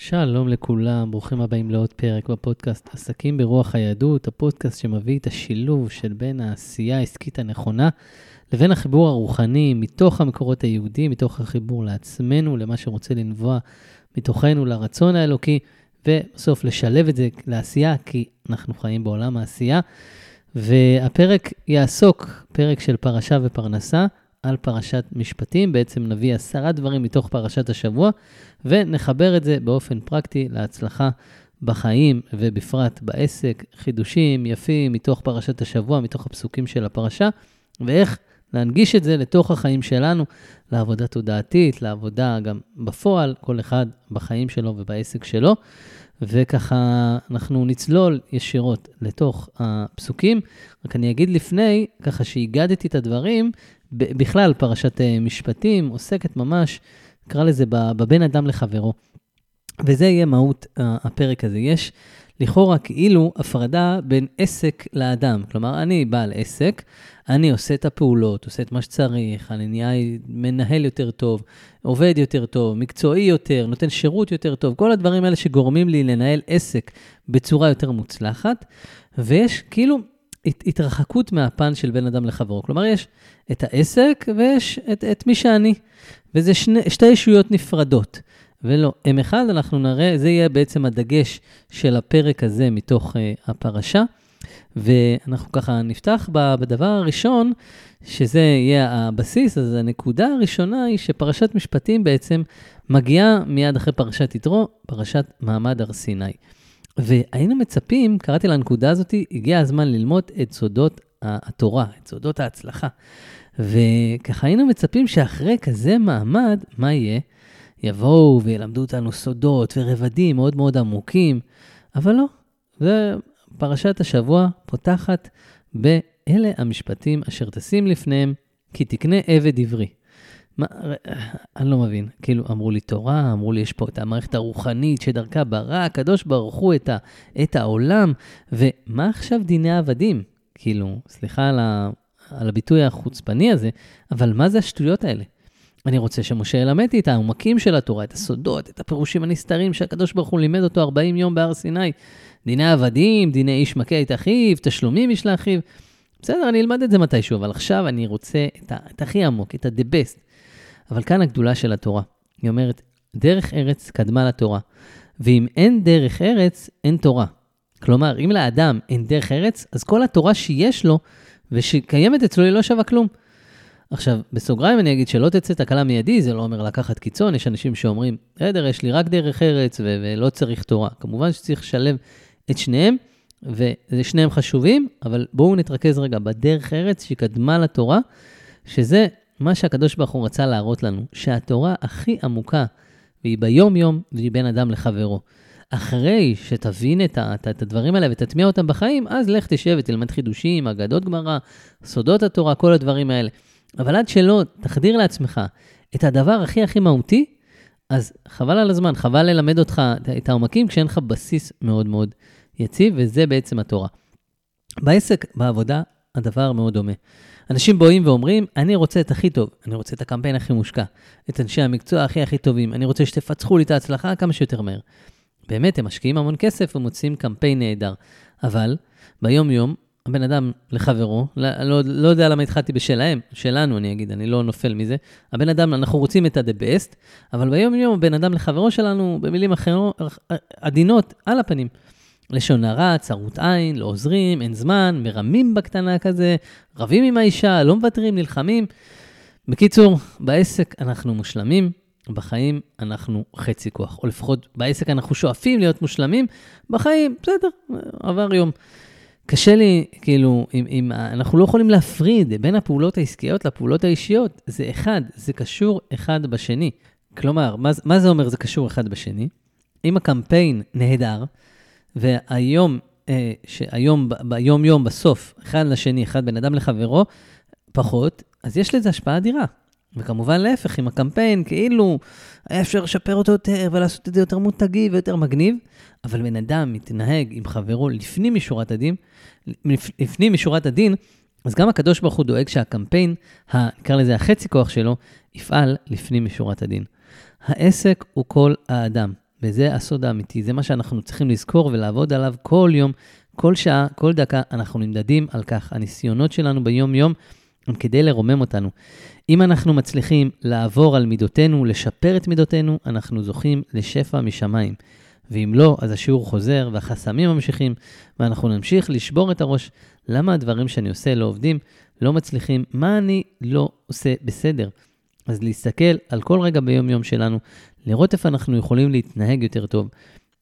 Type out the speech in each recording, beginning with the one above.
שלום לכולם, ברוכים הבאים לעוד פרק בפודקאסט עסקים ברוח היהדות, הפודקאסט שמביא את השילוב של בין העשייה העסקית הנכונה לבין החיבור הרוחני מתוך המקורות היהודיים, מתוך החיבור לעצמנו, למה שרוצה לנבוע מתוכנו, לרצון האלוקי, ובסוף לשלב את זה לעשייה, כי אנחנו חיים בעולם העשייה. והפרק יעסוק, פרק של פרשה ופרנסה, על פרשת משפטים. בעצם נביא עשרה דברים מתוך פרשת השבוע, ונחבר את זה באופן פרקטי להצלחה בחיים, ובפרט בעסק, חידושים יפים מתוך פרשת השבוע, מתוך הפסוקים של הפרשה, ואיך להנגיש את זה לתוך החיים שלנו, לעבודה תודעתית, לעבודה גם בפועל, כל אחד בחיים שלו ובעסק שלו. וככה אנחנו נצלול ישירות לתוך הפסוקים. רק אני אגיד לפני, ככה שהגדתי את הדברים, בכלל פרשת אה, משפטים עוסקת ממש, נקרא לזה, בבין אדם לחברו. וזה יהיה מהות הפרק הזה. יש לכאורה כאילו הפרדה בין עסק לאדם. כלומר, אני בעל עסק, אני עושה את הפעולות, עושה את מה שצריך, אני נהיה מנהל יותר טוב, עובד יותר טוב, מקצועי יותר, נותן שירות יותר טוב, כל הדברים האלה שגורמים לי לנהל עסק בצורה יותר מוצלחת, ויש כאילו התרחקות מהפן של בין אדם לחברו. כלומר, יש את העסק ויש את, את מי שאני, וזה שני, שתי ישויות נפרדות. ולא, הם אחד, אנחנו נראה, זה יהיה בעצם הדגש של הפרק הזה מתוך uh, הפרשה. ואנחנו ככה נפתח בדבר הראשון, שזה יהיה הבסיס, אז הנקודה הראשונה היא שפרשת משפטים בעצם מגיעה מיד אחרי פרשת יתרו, פרשת מעמד הר סיני. והיינו מצפים, קראתי לנקודה הזאת, הגיע הזמן ללמוד את סודות התורה, את סודות ההצלחה. וככה היינו מצפים שאחרי כזה מעמד, מה יהיה? יבואו וילמדו אותנו סודות ורבדים מאוד מאוד עמוקים, אבל לא. ופרשת השבוע פותחת ב"אלה המשפטים אשר תשים לפניהם, כי תקנה עבד עברי". מה, אני לא מבין. כאילו, אמרו לי תורה, אמרו לי, יש פה את המערכת הרוחנית שדרכה ברא הקדוש ברוך הוא את, ה, את העולם, ומה עכשיו דיני עבדים? כאילו, סליחה על, ה, על הביטוי החוצפני הזה, אבל מה זה השטויות האלה? אני רוצה שמשה ילמד את העומקים של התורה, את הסודות, את הפירושים הנסתרים שהקדוש ברוך הוא לימד אותו 40 יום בהר סיני. דיני עבדים, דיני איש מכה את אחיו, תשלומים איש לאחיו. בסדר, אני אלמד את זה מתישהו, אבל עכשיו אני רוצה את, ה, את הכי עמוק, את ה-the best. אבל כאן הגדולה של התורה. היא אומרת, דרך ארץ קדמה לתורה, ואם אין דרך ארץ, אין תורה. כלומר, אם לאדם אין דרך ארץ, אז כל התורה שיש לו ושקיימת אצלו היא לא שווה כלום. עכשיו, בסוגריים אני אגיד שלא תצא תקלה מיידי, זה לא אומר לקחת קיצון, יש אנשים שאומרים, בסדר, יש לי רק דרך ארץ ו- ולא צריך תורה. כמובן שצריך לשלב את שניהם, ושניהם חשובים, אבל בואו נתרכז רגע בדרך ארץ שקדמה לתורה, שזה מה שהקדוש ברוך הוא רצה להראות לנו, שהתורה הכי עמוקה, והיא ביום-יום, והיא בין אדם לחברו. אחרי שתבין את, ה, את הדברים האלה ותטמיע אותם בחיים, אז לך תשב ותלמד חידושים, אגדות גמרא, סודות התורה, כל הדברים האלה. אבל עד שלא תחדיר לעצמך את הדבר הכי הכי מהותי, אז חבל על הזמן, חבל ללמד אותך את העומקים כשאין לך בסיס מאוד מאוד יציב, וזה בעצם התורה. בעסק, בעבודה, הדבר מאוד דומה. אנשים באים ואומרים, אני רוצה את הכי טוב, אני רוצה את הקמפיין הכי מושקע, את אנשי המקצוע הכי הכי טובים, אני רוצה שתפצחו לי את ההצלחה כמה שיותר מהר. באמת, הם משקיעים המון כסף ומוצאים קמפיין נהדר. אבל ביום-יום, הבן אדם לחברו, לא, לא, לא יודע למה התחלתי בשלהם, שלנו אני אגיד, אני לא נופל מזה. הבן אדם, אנחנו רוצים את ה-the best, אבל ביום-יום הבן אדם לחברו שלנו, במילים אחרות, עדינות, על הפנים. לשון הרע, צרות עין, לא עוזרים, אין זמן, מרמים בקטנה כזה, רבים עם האישה, לא מוותרים, נלחמים. בקיצור, בעסק אנחנו מושלמים, בחיים אנחנו חצי כוח, או לפחות בעסק אנחנו שואפים להיות מושלמים, בחיים, בסדר, עבר יום. קשה לי, כאילו, אם, אם אנחנו לא יכולים להפריד בין הפעולות העסקיות לפעולות האישיות, זה אחד, זה קשור אחד בשני. כלומר, מה, מה זה אומר זה קשור אחד בשני? אם הקמפיין נהדר, והיום, אה, שהיום, ביום-יום, בסוף, אחד לשני, אחד בן אדם לחברו, פחות, אז יש לזה השפעה אדירה. וכמובן להפך, עם הקמפיין, כאילו היה אפשר לשפר אותו יותר ולעשות את זה יותר מותגי ויותר מגניב, אבל בן אדם מתנהג עם חברו לפנים משורת הדין, לפנים משורת הדין, אז גם הקדוש ברוך הוא דואג שהקמפיין, נקרא לזה החצי כוח שלו, יפעל לפנים משורת הדין. העסק הוא כל האדם. וזה הסוד האמיתי, זה מה שאנחנו צריכים לזכור ולעבוד עליו כל יום, כל שעה, כל דקה, אנחנו נמדדים על כך. הניסיונות שלנו ביום-יום הם כדי לרומם אותנו. אם אנחנו מצליחים לעבור על מידותינו, לשפר את מידותינו, אנחנו זוכים לשפע משמיים. ואם לא, אז השיעור חוזר והחסמים ממשיכים, ואנחנו נמשיך לשבור את הראש. למה הדברים שאני עושה לא עובדים, לא מצליחים? מה אני לא עושה בסדר? אז להסתכל על כל רגע ביום-יום שלנו, לראות איפה אנחנו יכולים להתנהג יותר טוב.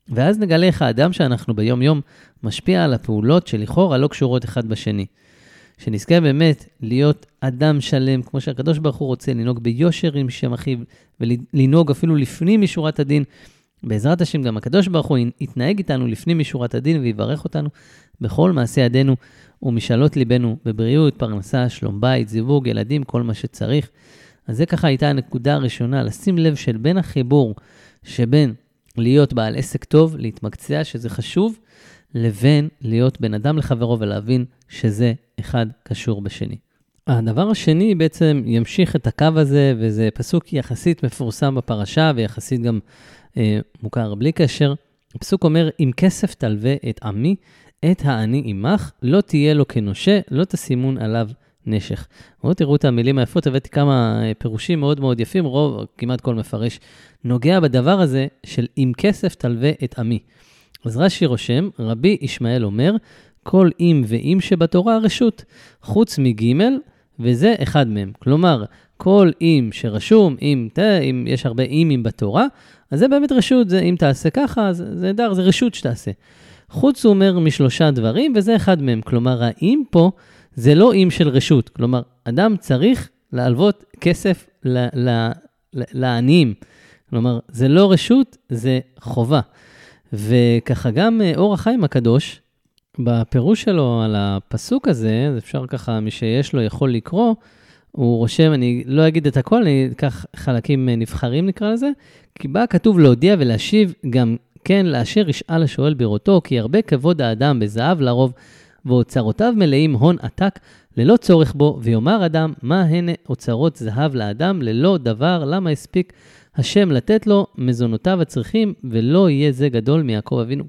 ואז נגלה איך האדם שאנחנו ביום-יום משפיע על הפעולות שלכאורה לא קשורות אחד בשני. שנזכה באמת להיות אדם שלם, כמו שהקדוש ברוך הוא רוצה, לנהוג ביושר עם שם אחיו, ולנהוג אפילו לפנים משורת הדין. בעזרת השם, גם הקדוש ברוך הוא יתנהג איתנו לפנים משורת הדין ויברך אותנו בכל מעשי ידינו ומשאלות ליבנו, בבריאות, פרנסה, שלום בית, זיווג, ילדים, כל מה שצריך. אז זה ככה הייתה הנקודה הראשונה, לשים לב של בין החיבור שבין להיות בעל עסק טוב, להתמקצע, שזה חשוב, לבין להיות בן אדם לחברו ולהבין שזה אחד קשור בשני. הדבר השני בעצם ימשיך את הקו הזה, וזה פסוק יחסית מפורסם בפרשה ויחסית גם אה, מוכר בלי קשר. הפסוק אומר, אם כסף תלווה את עמי, את העני עמך, לא תהיה לו כנושה, לא תשימון עליו נשך. בואו תראו את המילים היפות, הבאתי כמה אה, פירושים מאוד מאוד יפים, רוב, כמעט כל מפרש, נוגע בדבר הזה של אם כסף תלווה את עמי. אז רש"י רושם, רבי ישמעאל אומר, כל אם ואם שבתורה רשות, חוץ מג' וזה אחד מהם. כלומר, כל אם שרשום, אם, תה, אם יש הרבה אימים בתורה, אז זה באמת רשות, זה אם תעשה ככה, זה נהדר, זה רשות שתעשה. חוץ, הוא אומר, משלושה דברים, וזה אחד מהם. כלומר, האם פה זה לא אם של רשות. כלומר, אדם צריך להלוות כסף לעניים. כלומר, זה לא רשות, זה חובה. וככה גם אה, אור החיים הקדוש, בפירוש שלו על הפסוק הזה, אפשר ככה, מי שיש לו יכול לקרוא, הוא רושם, אני לא אגיד את הכל, אני אקח חלקים אה, נבחרים נקרא לזה, כי בא כתוב להודיע ולהשיב גם כן לאשר ישאל השואל בראותו, כי הרבה כבוד האדם בזהב לרוב, ואוצרותיו מלאים הון עתק, ללא צורך בו, ויאמר אדם, מה הנה אוצרות זהב לאדם, ללא דבר, למה הספיק השם לתת לו מזונותיו הצריכים, ולא יהיה זה גדול מיעקב אבינו,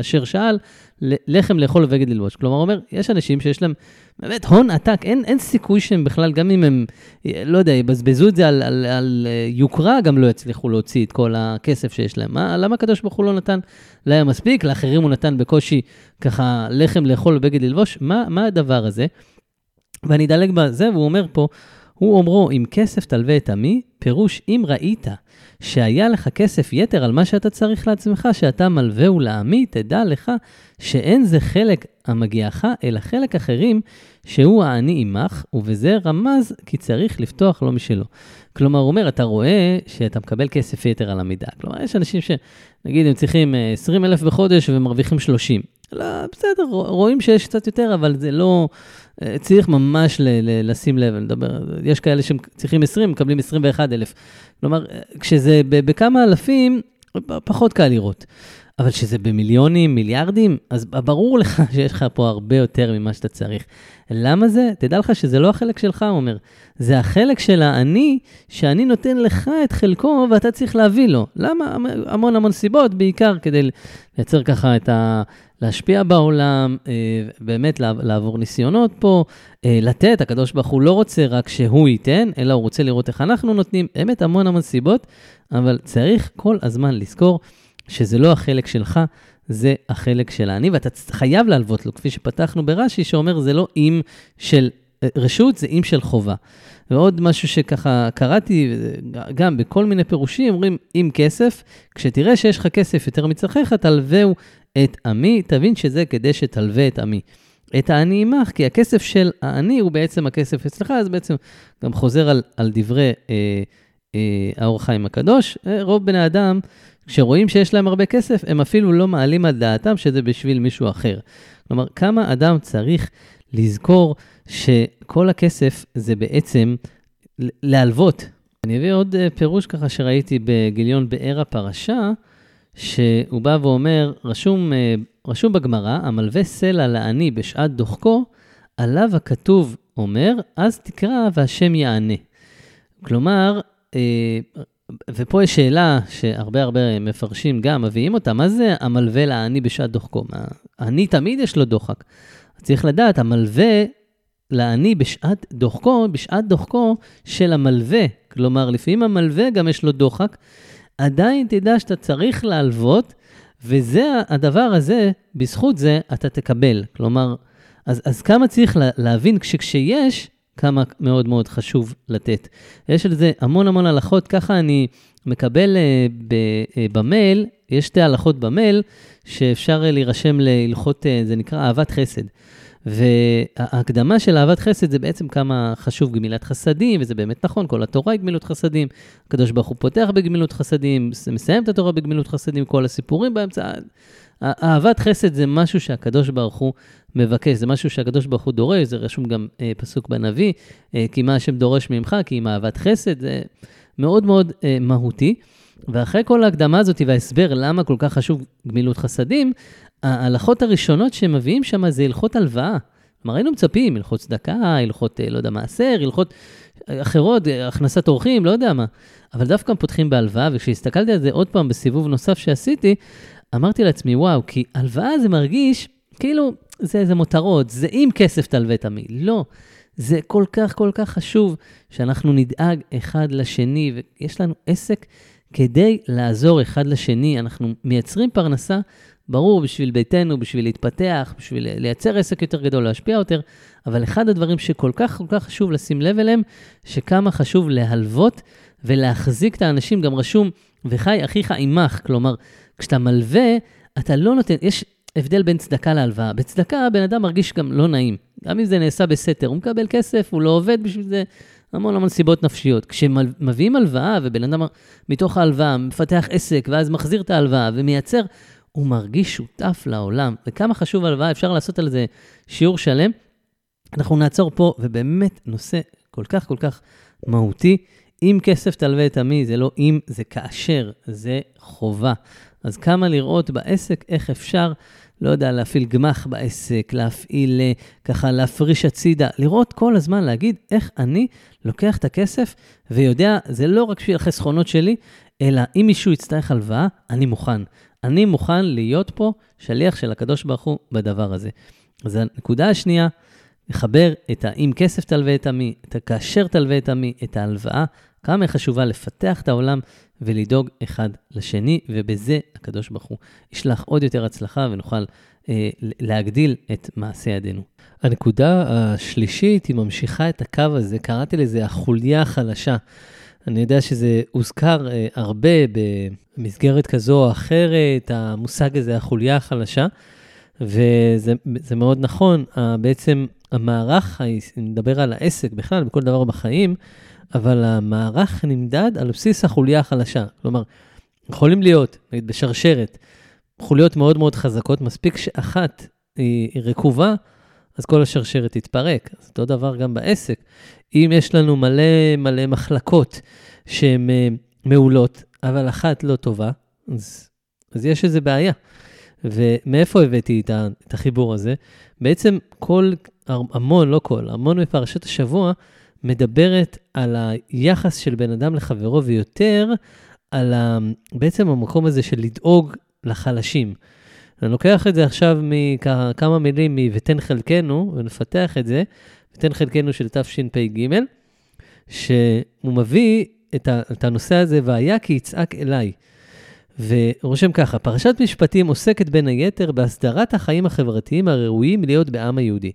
אשר שאל, לחם לאכול ובגד ללבוש. כלומר, אומר, יש אנשים שיש להם באמת הון עתק, אין, אין סיכוי שהם בכלל, גם אם הם, לא יודע, יבזבזו את זה על, על, על אה, יוקרה, גם לא יצליחו להוציא את כל הכסף שיש להם. מה, למה הקדוש ברוך הוא לא נתן להם מספיק? לאחרים הוא נתן בקושי ככה לחם לאכול ובגד ללבוש? מה, מה הדבר הזה? ואני אדלג בזה, והוא אומר פה, הוא אומרו, אם כסף תלווה את עמי, פירוש אם ראית שהיה לך כסף יתר על מה שאתה צריך לעצמך, שאתה מלווהו לעמי, תדע לך שאין זה חלק המגיעך, אלא חלק אחרים, שהוא העני עמך, ובזה רמז כי צריך לפתוח לו משלו. כלומר, הוא אומר, אתה רואה שאתה מקבל כסף יתר על המידה. כלומר, יש אנשים שנגיד הם צריכים 20 אה, אלף בחודש ומרוויחים 30. לא, בסדר, רואים שיש קצת יותר, אבל זה לא... אה, צריך ממש ל- ל- לשים לב, לדבר, יש כאלה שצריכים 20, מקבלים 21 אלף. כלומר, אה, כשזה בכמה אלפים, פחות קל לראות. אבל כשזה במיליונים, מיליארדים, אז ברור לך שיש לך פה הרבה יותר ממה שאתה צריך. למה זה? תדע לך שזה לא החלק שלך, הוא אומר. זה החלק של האני, שאני נותן לך את חלקו ואתה צריך להביא לו. למה? המון המון סיבות, בעיקר כדי לייצר ככה את ה... להשפיע בעולם, אה, באמת לעבור ניסיונות פה, אה, לתת, הקדוש ברוך הוא לא רוצה רק שהוא ייתן, אלא הוא רוצה לראות איך אנחנו נותנים, באמת המון המון סיבות, אבל צריך כל הזמן לזכור שזה לא החלק שלך, זה החלק של האני, ואתה חייב להלוות לו, כפי שפתחנו ברש"י, שאומר, זה לא אם של אה, רשות, זה אם של חובה. ועוד משהו שככה קראתי, גם בכל מיני פירושים, אומרים, אם כסף, כשתראה שיש לך כסף יותר מצרכיך, תלווהו את עמי, תבין שזה כדי שתלווה את עמי. את העני עמך, כי הכסף של העני הוא בעצם הכסף אצלך, אז בעצם גם חוזר על, על דברי אה, אה, האור חיים הקדוש. אה, רוב בני אדם, כשרואים שיש להם הרבה כסף, הם אפילו לא מעלים על דעתם שזה בשביל מישהו אחר. כלומר, כמה אדם צריך לזכור שכל הכסף זה בעצם להלוות. אני אביא עוד אה, פירוש ככה שראיתי בגיליון באר הפרשה, שהוא בא ואומר, רשום, אה, רשום בגמרא, המלווה סלע לעני בשעת דוחקו, עליו הכתוב אומר, אז תקרא והשם יענה. כלומר, אה, ופה יש שאלה שהרבה הרבה מפרשים גם מביאים אותה, מה זה המלווה לעני בשעת דוחקו? העני תמיד יש לו דוחק. צריך לדעת, המלווה לעני בשעת דוחקו, בשעת דוחקו של המלווה. כלומר, לפעמים המלווה גם יש לו דוחק, עדיין תדע שאתה צריך להלוות, וזה הדבר הזה, בזכות זה אתה תקבל. כלומר, אז, אז כמה צריך לה, להבין שכשיש, כמה מאוד מאוד חשוב לתת. יש על זה המון המון הלכות, ככה אני מקבל uh, ב, uh, במייל, יש שתי הלכות במייל, שאפשר uh, להירשם להלכות, uh, זה נקרא אהבת חסד. וההקדמה של אהבת חסד זה בעצם כמה חשוב גמילת חסדים, וזה באמת נכון, כל התורה היא גמילות חסדים. הקדוש ברוך הוא פותח בגמילות חסדים, מסיים את התורה בגמילות חסדים, כל הסיפורים באמצע. אהבת חסד זה משהו שהקדוש ברוך הוא מבקש, זה משהו שהקדוש ברוך הוא דורש, זה רשום גם אה, פסוק בנביא, אה, כי מה השם דורש ממך, כי עם אהבת חסד, זה מאוד מאוד אה, מהותי. ואחרי כל ההקדמה הזאת וההסבר למה כל כך חשוב גמילות חסדים, ההלכות הראשונות שהם מביאים שם זה הלכות הלוואה. כלומר, היינו מצפים, הלכות צדקה, הלכות, אה, לא יודע, מעשר, הלכות אה, אחרות, אה, הכנסת אורחים, לא יודע מה. אבל דווקא פותחים בהלוואה, וכשהסתכלתי על זה עוד פעם בסיבוב נוסף שעשיתי, אמרתי לעצמי, וואו, כי הלוואה זה מרגיש כאילו זה איזה מותרות, זה עם כסף תלווה תמיד. לא, זה כל כך כל כך חשוב שאנחנו נדאג אחד לשני, ויש לנו עסק כדי לעזור אחד לשני. אנחנו מייצרים פרנסה, ברור, בשביל ביתנו, בשביל להתפתח, בשביל לייצר עסק יותר גדול, להשפיע יותר, אבל אחד הדברים שכל כך כל כך חשוב לשים לב אליהם, שכמה חשוב להלוות ולהחזיק את האנשים, גם רשום, וחי אחיך עמך, כלומר, כשאתה מלווה, אתה לא נותן, יש הבדל בין צדקה להלוואה. בצדקה הבן אדם מרגיש גם לא נעים. גם אם זה נעשה בסתר, הוא מקבל כסף, הוא לא עובד בשביל זה, המון המון סיבות נפשיות. כשמביאים הלוואה, ובן אדם מתוך ההלוואה מפתח עסק, ואז מחזיר את ההלוואה ומייצר, הוא מרגיש שותף לעולם. וכמה חשוב הלוואה, אפשר לעשות על זה שיעור שלם. אנחנו נעצור פה, ובאמת נושא כל כך כל כך מהותי. אם כסף תלווה את עמי, זה לא אם, זה כאשר, זה חובה. אז כמה לראות בעסק איך אפשר לא יודע, להפעיל גמח בעסק, להפעיל, אה, ככה להפריש הצידה, לראות כל הזמן, להגיד איך אני לוקח את הכסף ויודע, זה לא רק בשביל החסכונות שלי, אלא אם מישהו יצטרך הלוואה, אני מוכן. אני מוכן להיות פה שליח של הקדוש ברוך הוא בדבר הזה. אז הנקודה השנייה, לחבר את האם כסף תלווה את עמי, את הכאשר תלווה את עמי, את ההלוואה, כמה היא חשובה לפתח את העולם ולדאוג אחד לשני, ובזה הקדוש ברוך הוא ישלח עוד יותר הצלחה ונוכל אה, להגדיל את מעשה ידינו. הנקודה השלישית, היא ממשיכה את הקו הזה, קראתי לזה החוליה החלשה. אני יודע שזה הוזכר אה, הרבה במסגרת כזו או אחרת, המושג הזה, החוליה החלשה, וזה מאוד נכון. בעצם המערך, אני מדבר על העסק בכלל, בכל דבר בחיים, אבל המערך נמדד על בסיס החוליה החלשה. כלומר, יכולים להיות, נגיד בשרשרת, חוליות מאוד מאוד חזקות, מספיק שאחת היא רקובה, אז כל השרשרת תתפרק. אז אותו דבר גם בעסק. אם יש לנו מלא מלא מחלקות שהן אה, מעולות, אבל אחת לא טובה, אז, אז יש איזו בעיה. ומאיפה הבאתי את החיבור הזה? בעצם כל, המון, לא כל, המון מפרשת השבוע מדברת על היחס של בן אדם לחברו, ויותר על ה, בעצם המקום הזה של לדאוג לחלשים. אני לוקח את זה עכשיו מכמה מילים מ"ותן חלקנו", ונפתח את זה, ותן חלקנו של תשפ"ג, שהוא מביא את, ה, את הנושא הזה, והיה כי יצעק אליי. ורושם ככה, פרשת משפטים עוסקת בין היתר בהסדרת החיים החברתיים הראויים להיות בעם היהודי.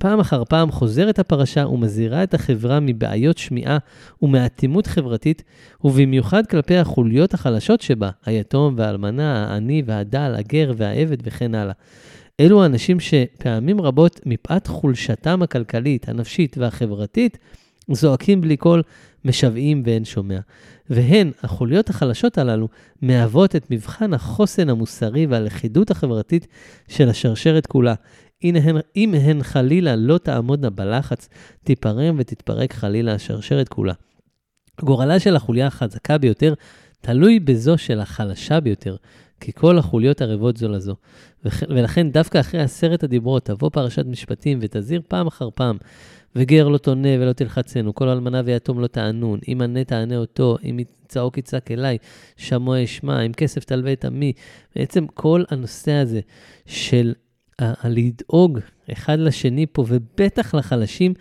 פעם אחר פעם חוזרת הפרשה ומזהירה את החברה מבעיות שמיעה ומאטימות חברתית, ובמיוחד כלפי החוליות החלשות שבה, היתום והאלמנה, העני והדל, הגר והעבד וכן הלאה. אלו האנשים שפעמים רבות, מפאת חולשתם הכלכלית, הנפשית והחברתית, זועקים בלי קול, משוועים ואין שומע. והן, החוליות החלשות הללו, מהוות את מבחן החוסן המוסרי והלכידות החברתית של השרשרת כולה. אם הן חלילה לא תעמודנה בלחץ, תיפרם ותתפרק חלילה השרשרת כולה. גורלה של החוליה החזקה ביותר תלוי בזו של החלשה ביותר. כי כל החוליות ערבות זו לזו. ולכן דווקא אחרי עשרת הדיברות תבוא פרשת משפטים ותזהיר פעם אחר פעם, וגר לא תונה ולא תלחצנו, כל אלמנה ויתום לא תענון, אם ענה תענה אותו, אם צעוק יצעק אליי, שמוע אשמע, אם כסף תלווה את עמי. בעצם כל הנושא הזה של הלדאוג אחד לשני פה, ובטח לחלשים,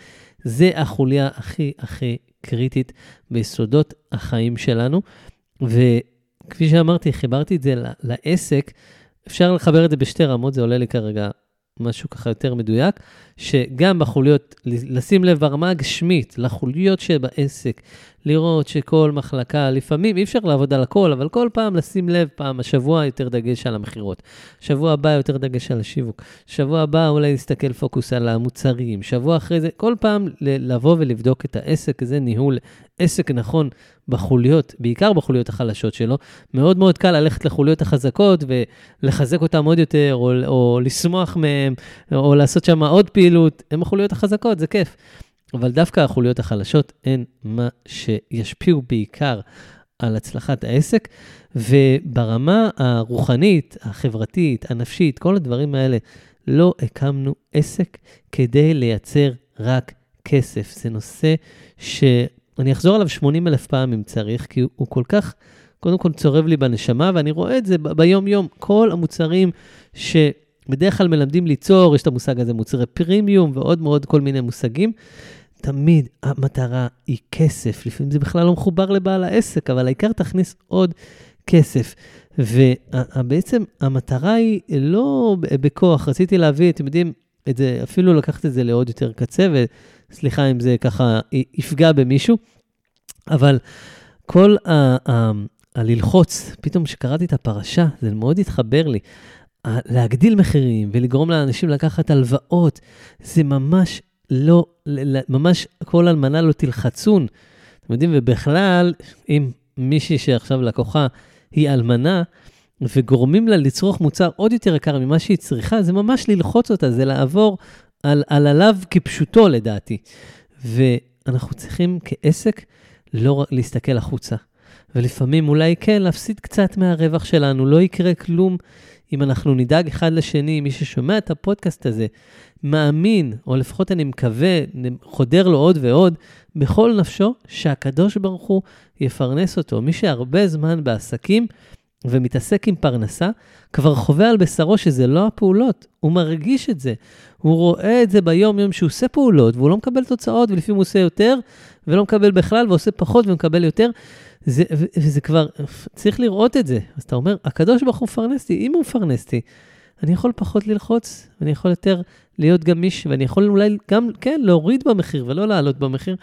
זה החוליה הכי הכי קריטית ביסודות החיים שלנו. וכפי שאמרתי, חיברתי את זה לעסק. אפשר לחבר את זה בשתי רמות, זה עולה לי כרגע משהו ככה יותר מדויק, שגם בחוליות, לשים לב ברמה הגשמית, לחוליות שבעסק, לראות שכל מחלקה, לפעמים אי אפשר לעבוד על הכל, אבל כל פעם לשים לב, פעם, השבוע יותר דגש על המכירות, שבוע הבא יותר דגש על השיווק, שבוע הבא אולי להסתכל פוקוס על המוצרים, שבוע אחרי זה, כל פעם לבוא ולבדוק את העסק, זה ניהול עסק נכון בחוליות, בעיקר בחוליות החלשות שלו. מאוד מאוד קל ללכת לחוליות החזקות ולחזק אותן עוד יותר, או, או לשמוח מהן, או לעשות שם עוד פעילות. הן החוליות החזקות, זה כיף. אבל דווקא החוליות החלשות הן מה שישפיעו בעיקר על הצלחת העסק, וברמה הרוחנית, החברתית, הנפשית, כל הדברים האלה, לא הקמנו עסק כדי לייצר רק כסף. זה נושא שאני אחזור עליו 80 אלף פעם אם צריך, כי הוא כל כך, קודם כל צורב לי בנשמה, ואני רואה את זה ביום-יום. כל המוצרים ש... בדרך כלל מלמדים ליצור, יש את המושג הזה, מוצרי פרימיום ועוד מאוד כל מיני מושגים. תמיד המטרה היא כסף, לפעמים זה בכלל לא מחובר לבעל העסק, אבל העיקר תכניס עוד כסף. ובעצם המטרה היא לא בכוח, רציתי להביא, אתם יודעים, את זה, אפילו לקחת את זה לעוד יותר קצה, וסליחה אם זה ככה יפגע במישהו, אבל כל ה... ה הללחוץ, פתאום כשקראתי את הפרשה, זה מאוד התחבר לי. להגדיל מחירים ולגרום לאנשים לקחת הלוואות, זה ממש לא, ממש כל אלמנה לא תלחצון. אתם יודעים, ובכלל, אם מישהי שעכשיו לקוחה היא אלמנה, וגורמים לה לצרוך מוצר עוד יותר יקר ממה שהיא צריכה, זה ממש ללחוץ אותה, זה לעבור על, על עליו כפשוטו לדעתי. ואנחנו צריכים כעסק לא רק להסתכל החוצה. ולפעמים אולי כן, להפסיד קצת מהרווח שלנו, לא יקרה כלום אם אנחנו נדאג אחד לשני, מי ששומע את הפודקאסט הזה, מאמין, או לפחות אני מקווה, חודר לו עוד ועוד, בכל נפשו, שהקדוש ברוך הוא יפרנס אותו. מי שהרבה זמן בעסקים ומתעסק עם פרנסה, כבר חווה על בשרו שזה לא הפעולות, הוא מרגיש את זה. הוא רואה את זה ביום-יום שהוא עושה פעולות, והוא לא מקבל תוצאות, ולפעמים הוא עושה יותר, ולא מקבל בכלל, ועושה פחות ומקבל יותר. זה, וזה כבר, צריך לראות את זה. אז אתה אומר, הקדוש ברוך הוא מפרנס אותי, אם הוא מפרנס אותי, אני יכול פחות ללחוץ, ואני יכול יותר להיות גמיש, ואני יכול אולי גם, כן, להוריד במחיר ולא לעלות במחיר,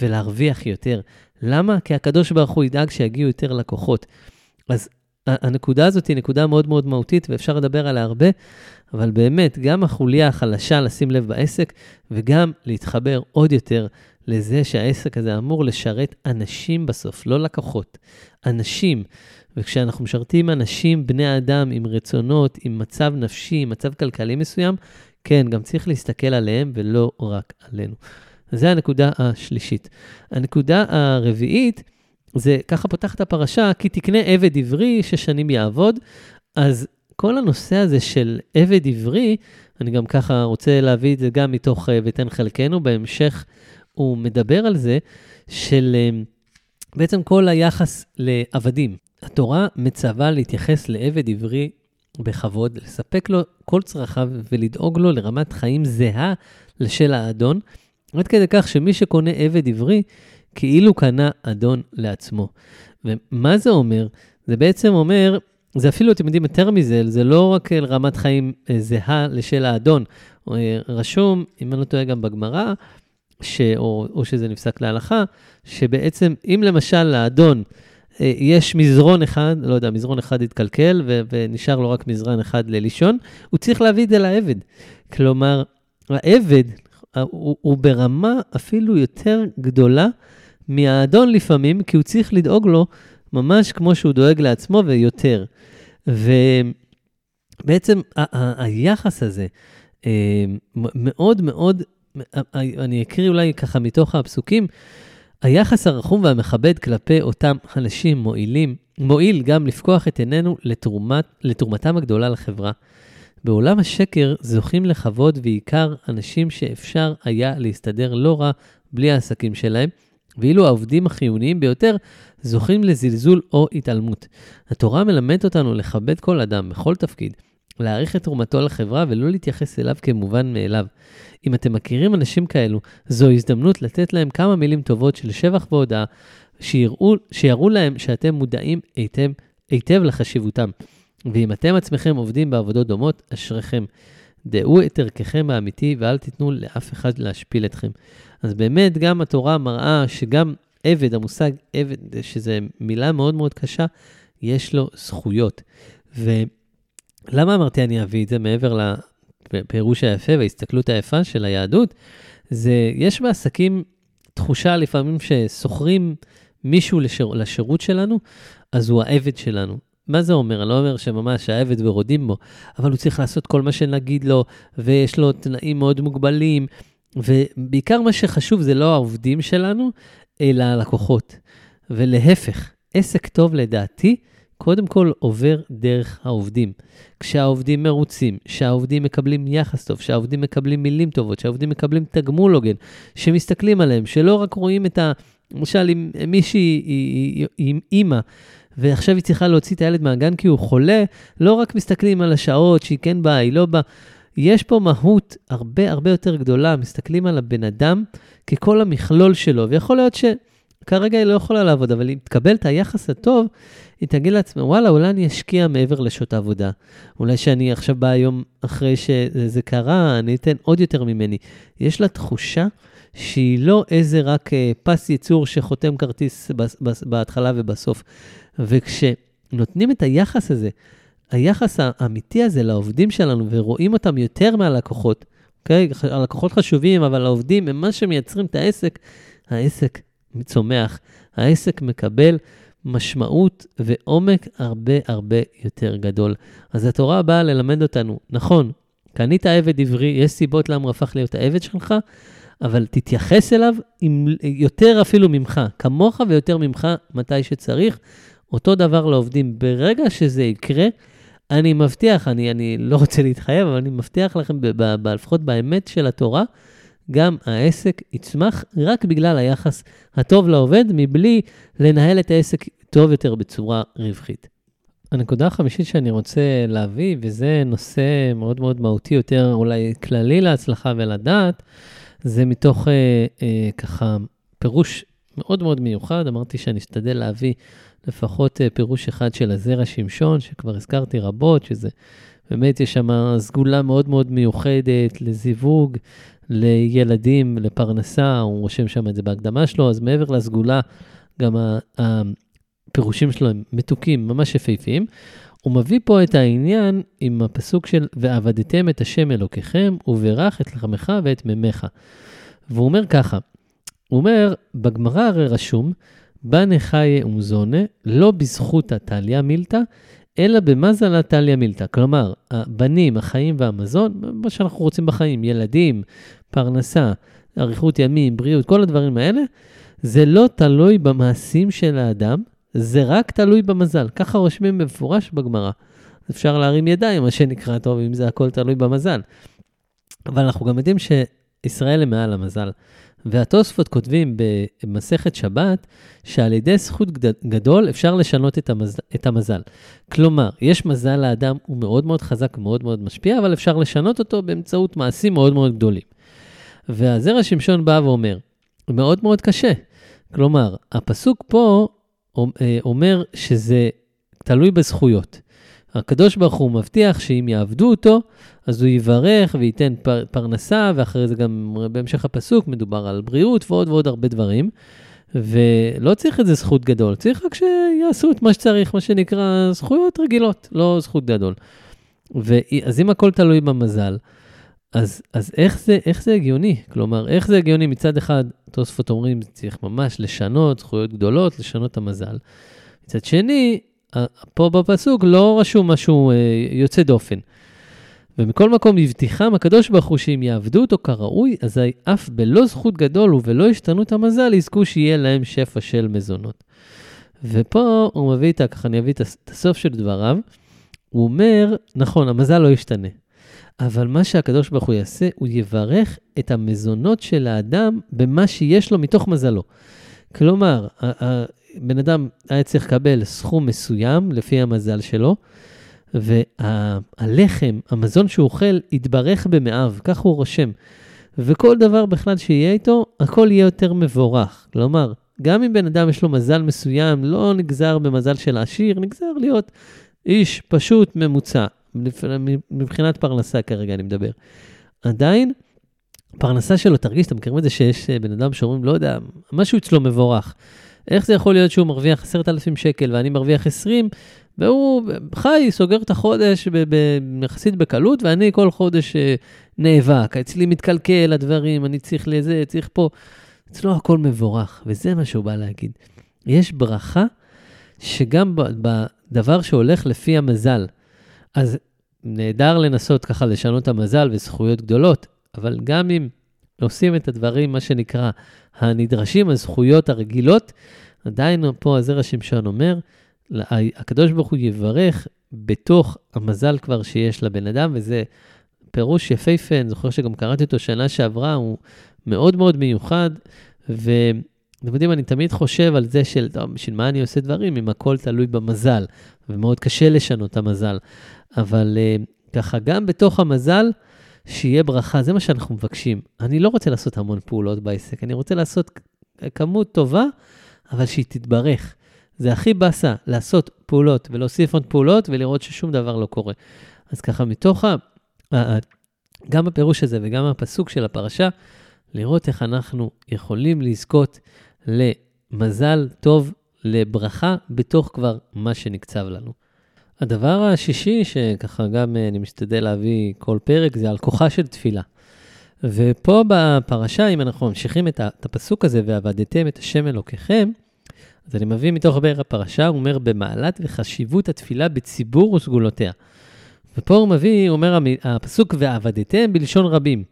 ולהרוויח יותר. למה? כי הקדוש ברוך הוא ידאג שיגיעו יותר לקוחות. אז הנקודה הזאת היא נקודה מאוד מאוד מהותית, ואפשר לדבר עליה הרבה, אבל באמת, גם החוליה החלשה לשים לב בעסק, וגם להתחבר עוד יותר לזה שהעסק הזה אמור לשרת אנשים בסוף, לא לקוחות, אנשים. וכשאנחנו משרתים אנשים, בני אדם, עם רצונות, עם מצב נפשי, עם מצב כלכלי מסוים, כן, גם צריך להסתכל עליהם ולא רק עלינו. זו הנקודה השלישית. הנקודה הרביעית, זה ככה פותח את הפרשה, כי תקנה עבד עברי ששנים יעבוד. אז כל הנושא הזה של עבד עברי, אני גם ככה רוצה להביא את זה גם מתוך אה, ותן חלקנו, בהמשך הוא מדבר על זה של אה, בעצם כל היחס לעבדים. התורה מצווה להתייחס לעבד עברי בכבוד, לספק לו כל צרכיו ולדאוג לו לרמת חיים זהה לשל האדון, עד כדי כך שמי שקונה עבד עברי, כאילו קנה אדון לעצמו. ומה זה אומר? זה בעצם אומר, זה אפילו, אתם יודעים, יותר מזה, זה לא רק רמת חיים אה, זהה לשל האדון. אה, רשום, אם אני לא טועה גם בגמרא, ש, או, או שזה נפסק להלכה, שבעצם אם למשל לאדון אה, יש מזרון אחד, לא יודע, מזרון אחד התקלקל ו, ונשאר לו רק מזרן אחד ללישון, הוא צריך להביא את זה לעבד. כלומר, העבד הוא, הוא ברמה אפילו יותר גדולה מהאדון לפעמים, כי הוא צריך לדאוג לו ממש כמו שהוא דואג לעצמו ויותר. ובעצם ה- ה- היחס הזה אה, מאוד מאוד אני אקריא אולי ככה מתוך הפסוקים, היחס הרחום והמכבד כלפי אותם אנשים מועילים מועיל גם לפקוח את עינינו לתרומת, לתרומתם הגדולה לחברה. בעולם השקר זוכים לכבוד בעיקר אנשים שאפשר היה להסתדר לא רע בלי העסקים שלהם, ואילו העובדים החיוניים ביותר זוכים לזלזול או התעלמות. התורה מלמדת אותנו לכבד כל אדם בכל תפקיד, להעריך את תרומתו לחברה ולא להתייחס אליו כמובן מאליו. אם אתם מכירים אנשים כאלו, זו הזדמנות לתת להם כמה מילים טובות של שבח והודאה, שיראו, שיראו להם שאתם מודעים היטב, היטב לחשיבותם. ואם אתם עצמכם עובדים בעבודות דומות, אשריכם. דעו את ערככם האמיתי ואל תיתנו לאף אחד להשפיל אתכם. אז באמת, גם התורה מראה שגם עבד, המושג עבד, שזו מילה מאוד מאוד קשה, יש לו זכויות. ולמה אמרתי אני אביא את זה מעבר לפירוש היפה וההסתכלות היפה של היהדות? זה, יש בעסקים תחושה לפעמים ששוכרים מישהו לשיר, לשירות שלנו, אז הוא העבד שלנו. מה זה אומר? אני לא אומר שממש העבד ורודים בו, אבל הוא צריך לעשות כל מה שנגיד לו, ויש לו תנאים מאוד מוגבלים, ובעיקר מה שחשוב זה לא העובדים שלנו, אלא הלקוחות. ולהפך, עסק טוב לדעתי, קודם כל עובר דרך העובדים. כשהעובדים מרוצים, שהעובדים מקבלים יחס טוב, שהעובדים מקבלים מילים טובות, שהעובדים מקבלים תגמול הוגן, שמסתכלים עליהם, שלא רק רואים את ה... למשל, אם מישהי היא עם אימא, ועכשיו היא צריכה להוציא את הילד מהגן כי הוא חולה, לא רק מסתכלים על השעות שהיא כן באה, היא לא באה. יש פה מהות הרבה הרבה יותר גדולה, מסתכלים על הבן אדם ככל המכלול שלו, ויכול להיות שכרגע היא לא יכולה לעבוד, אבל אם תקבל את היחס הטוב, היא תגיד לעצמה, וואלה, אולי אני אשקיע מעבר לשעות העבודה. אולי שאני עכשיו בא היום אחרי שזה קרה, אני אתן עוד יותר ממני. יש לה תחושה שהיא לא איזה רק אה, פס ייצור שחותם כרטיס בהתחלה ובסוף. וכשנותנים את היחס הזה, היחס האמיתי הזה לעובדים שלנו ורואים אותם יותר מהלקוחות, אוקיי? הלקוחות חשובים, אבל העובדים הם מה שמייצרים את העסק, העסק צומח, העסק מקבל משמעות ועומק הרבה הרבה יותר גדול. אז התורה באה ללמד אותנו, נכון, קנית עבד עברי, יש סיבות למה הוא הפך להיות העבד שלך, אבל תתייחס אליו עם, יותר אפילו ממך, כמוך ויותר ממך מתי שצריך. אותו דבר לעובדים. ברגע שזה יקרה, אני מבטיח, אני, אני לא רוצה להתחייב, אבל אני מבטיח לכם, לפחות באמת של התורה, גם העסק יצמח רק בגלל היחס הטוב לעובד, מבלי לנהל את העסק טוב יותר בצורה רווחית. הנקודה החמישית שאני רוצה להביא, וזה נושא מאוד מאוד מהותי יותר, אולי כללי להצלחה ולדעת, זה מתוך אה, אה, ככה פירוש מאוד מאוד מיוחד. אמרתי שאני אשתדל להביא לפחות אה, פירוש אחד של הזרע שמשון, שכבר הזכרתי רבות, שזה באמת יש שם סגולה מאוד מאוד מיוחדת לזיווג, לילדים, לפרנסה, הוא רושם שם את זה בהקדמה שלו, אז מעבר לסגולה, גם הפירושים שלו הם מתוקים, ממש יפהפיים. הוא מביא פה את העניין עם הפסוק של ועבדתם את השם אלוקיכם וברך את לחמך ואת מימיך. והוא אומר ככה, הוא אומר, בגמרא הרי רשום, בנה חיה ומזונה, לא בזכות הטליה מילתא, אלא במזלה טליה מילתא. כלומר, הבנים, החיים והמזון, מה שאנחנו רוצים בחיים, ילדים, פרנסה, אריכות ימים, בריאות, כל הדברים האלה, זה לא תלוי במעשים של האדם, זה רק תלוי במזל. ככה רושמים במפורש בגמרא. אפשר להרים ידיים, מה שנקרא טוב, אם זה הכל תלוי במזל. אבל אנחנו גם יודעים שישראל הם מעל המזל. והתוספות כותבים במסכת שבת, שעל ידי זכות גדול אפשר לשנות את המזל, את המזל. כלומר, יש מזל לאדם, הוא מאוד מאוד חזק, מאוד מאוד משפיע, אבל אפשר לשנות אותו באמצעות מעשים מאוד מאוד גדולים. והזרע שמשון בא ואומר, מאוד מאוד קשה. כלומר, הפסוק פה אה, אומר שזה תלוי בזכויות. הקדוש ברוך הוא מבטיח שאם יעבדו אותו, אז הוא יברך וייתן פר, פרנסה, ואחרי זה גם בהמשך הפסוק מדובר על בריאות ועוד ועוד הרבה דברים. ולא צריך איזה זכות גדול, צריך רק שיעשו את מה שצריך, מה שנקרא זכויות רגילות, לא זכות גדול. אז אם הכל תלוי במזל, אז, אז איך, זה, איך זה הגיוני? כלומר, איך זה הגיוני? מצד אחד, תוספות אומרים, צריך ממש לשנות זכויות גדולות, לשנות את המזל. מצד שני, פה בפסוק לא רשום משהו אה, יוצא דופן. ומכל מקום הבטיחם הקדוש ברוך הוא שאם יעבדו אותו כראוי, אזי אף בלא זכות גדול ובלא השתנות המזל, יזכו שיהיה להם שפע של מזונות. ופה הוא מביא את ה... ככה אני אביא את הסוף של דבריו. הוא אומר, נכון, המזל לא ישתנה, אבל מה שהקדוש ברוך הוא יעשה, הוא יברך את המזונות של האדם במה שיש לו מתוך מזלו. כלומר, בן אדם היה צריך לקבל סכום מסוים לפי המזל שלו, והלחם, המזון שהוא אוכל, יתברך במאיו, כך הוא רושם. וכל דבר בכלל שיהיה איתו, הכל יהיה יותר מבורך. כלומר, גם אם בן אדם יש לו מזל מסוים, לא נגזר במזל של עשיר, נגזר להיות איש פשוט ממוצע, מבחינת פרנסה כרגע אני מדבר. עדיין, פרנסה שלו, תרגיש, אתם מכירים את זה שיש אה, בן אדם שאומרים, לא יודע, משהו אצלו מבורך. איך זה יכול להיות שהוא מרוויח עשרת אלפים שקל ואני מרוויח עשרים, והוא חי, סוגר את החודש יחסית בקלות, ואני כל חודש אה, נאבק. אצלי מתקלקל הדברים, אני צריך לזה, צריך פה. אצלו הכל מבורך, וזה מה שהוא בא להגיד. יש ברכה שגם בדבר שהולך לפי המזל, אז נהדר לנסות ככה לשנות את המזל וזכויות גדולות, אבל גם אם עושים את הדברים, מה שנקרא, הנדרשים, הזכויות הרגילות, עדיין פה הזרע שמשון אומר, הקדוש ברוך הוא יברך בתוך המזל כבר שיש לבן אדם, וזה פירוש יפהפה, אני זוכר שגם קראתי אותו שנה שעברה, הוא מאוד מאוד מיוחד, ואתם יודעים, אני תמיד חושב על זה של, טוב, בשביל מה אני עושה דברים אם הכל תלוי במזל, ומאוד קשה לשנות את המזל. אבל uh, ככה, גם בתוך המזל, שיהיה ברכה, זה מה שאנחנו מבקשים. אני לא רוצה לעשות המון פעולות בעסק, אני רוצה לעשות כמות טובה, אבל שהיא תתברך. זה הכי באסה, לעשות פעולות ולהוסיף עוד פעולות ולראות ששום דבר לא קורה. אז ככה, מתוך ה... גם הפירוש הזה וגם הפסוק של הפרשה, לראות איך אנחנו יכולים לזכות למזל טוב, לברכה, בתוך כבר מה שנקצב לנו. הדבר השישי, שככה גם אה, אני משתדל להביא כל פרק, זה על כוחה של תפילה. ופה בפרשה, אם אנחנו ממשיכים את הפסוק הזה, ועבדתם את השם אלוקיכם, אז אני מביא מתוך באר הפרשה, הוא אומר, במעלת וחשיבות התפילה בציבור וסגולותיה. ופה הוא מביא, הוא אומר הפסוק, ועבדתם בלשון רבים.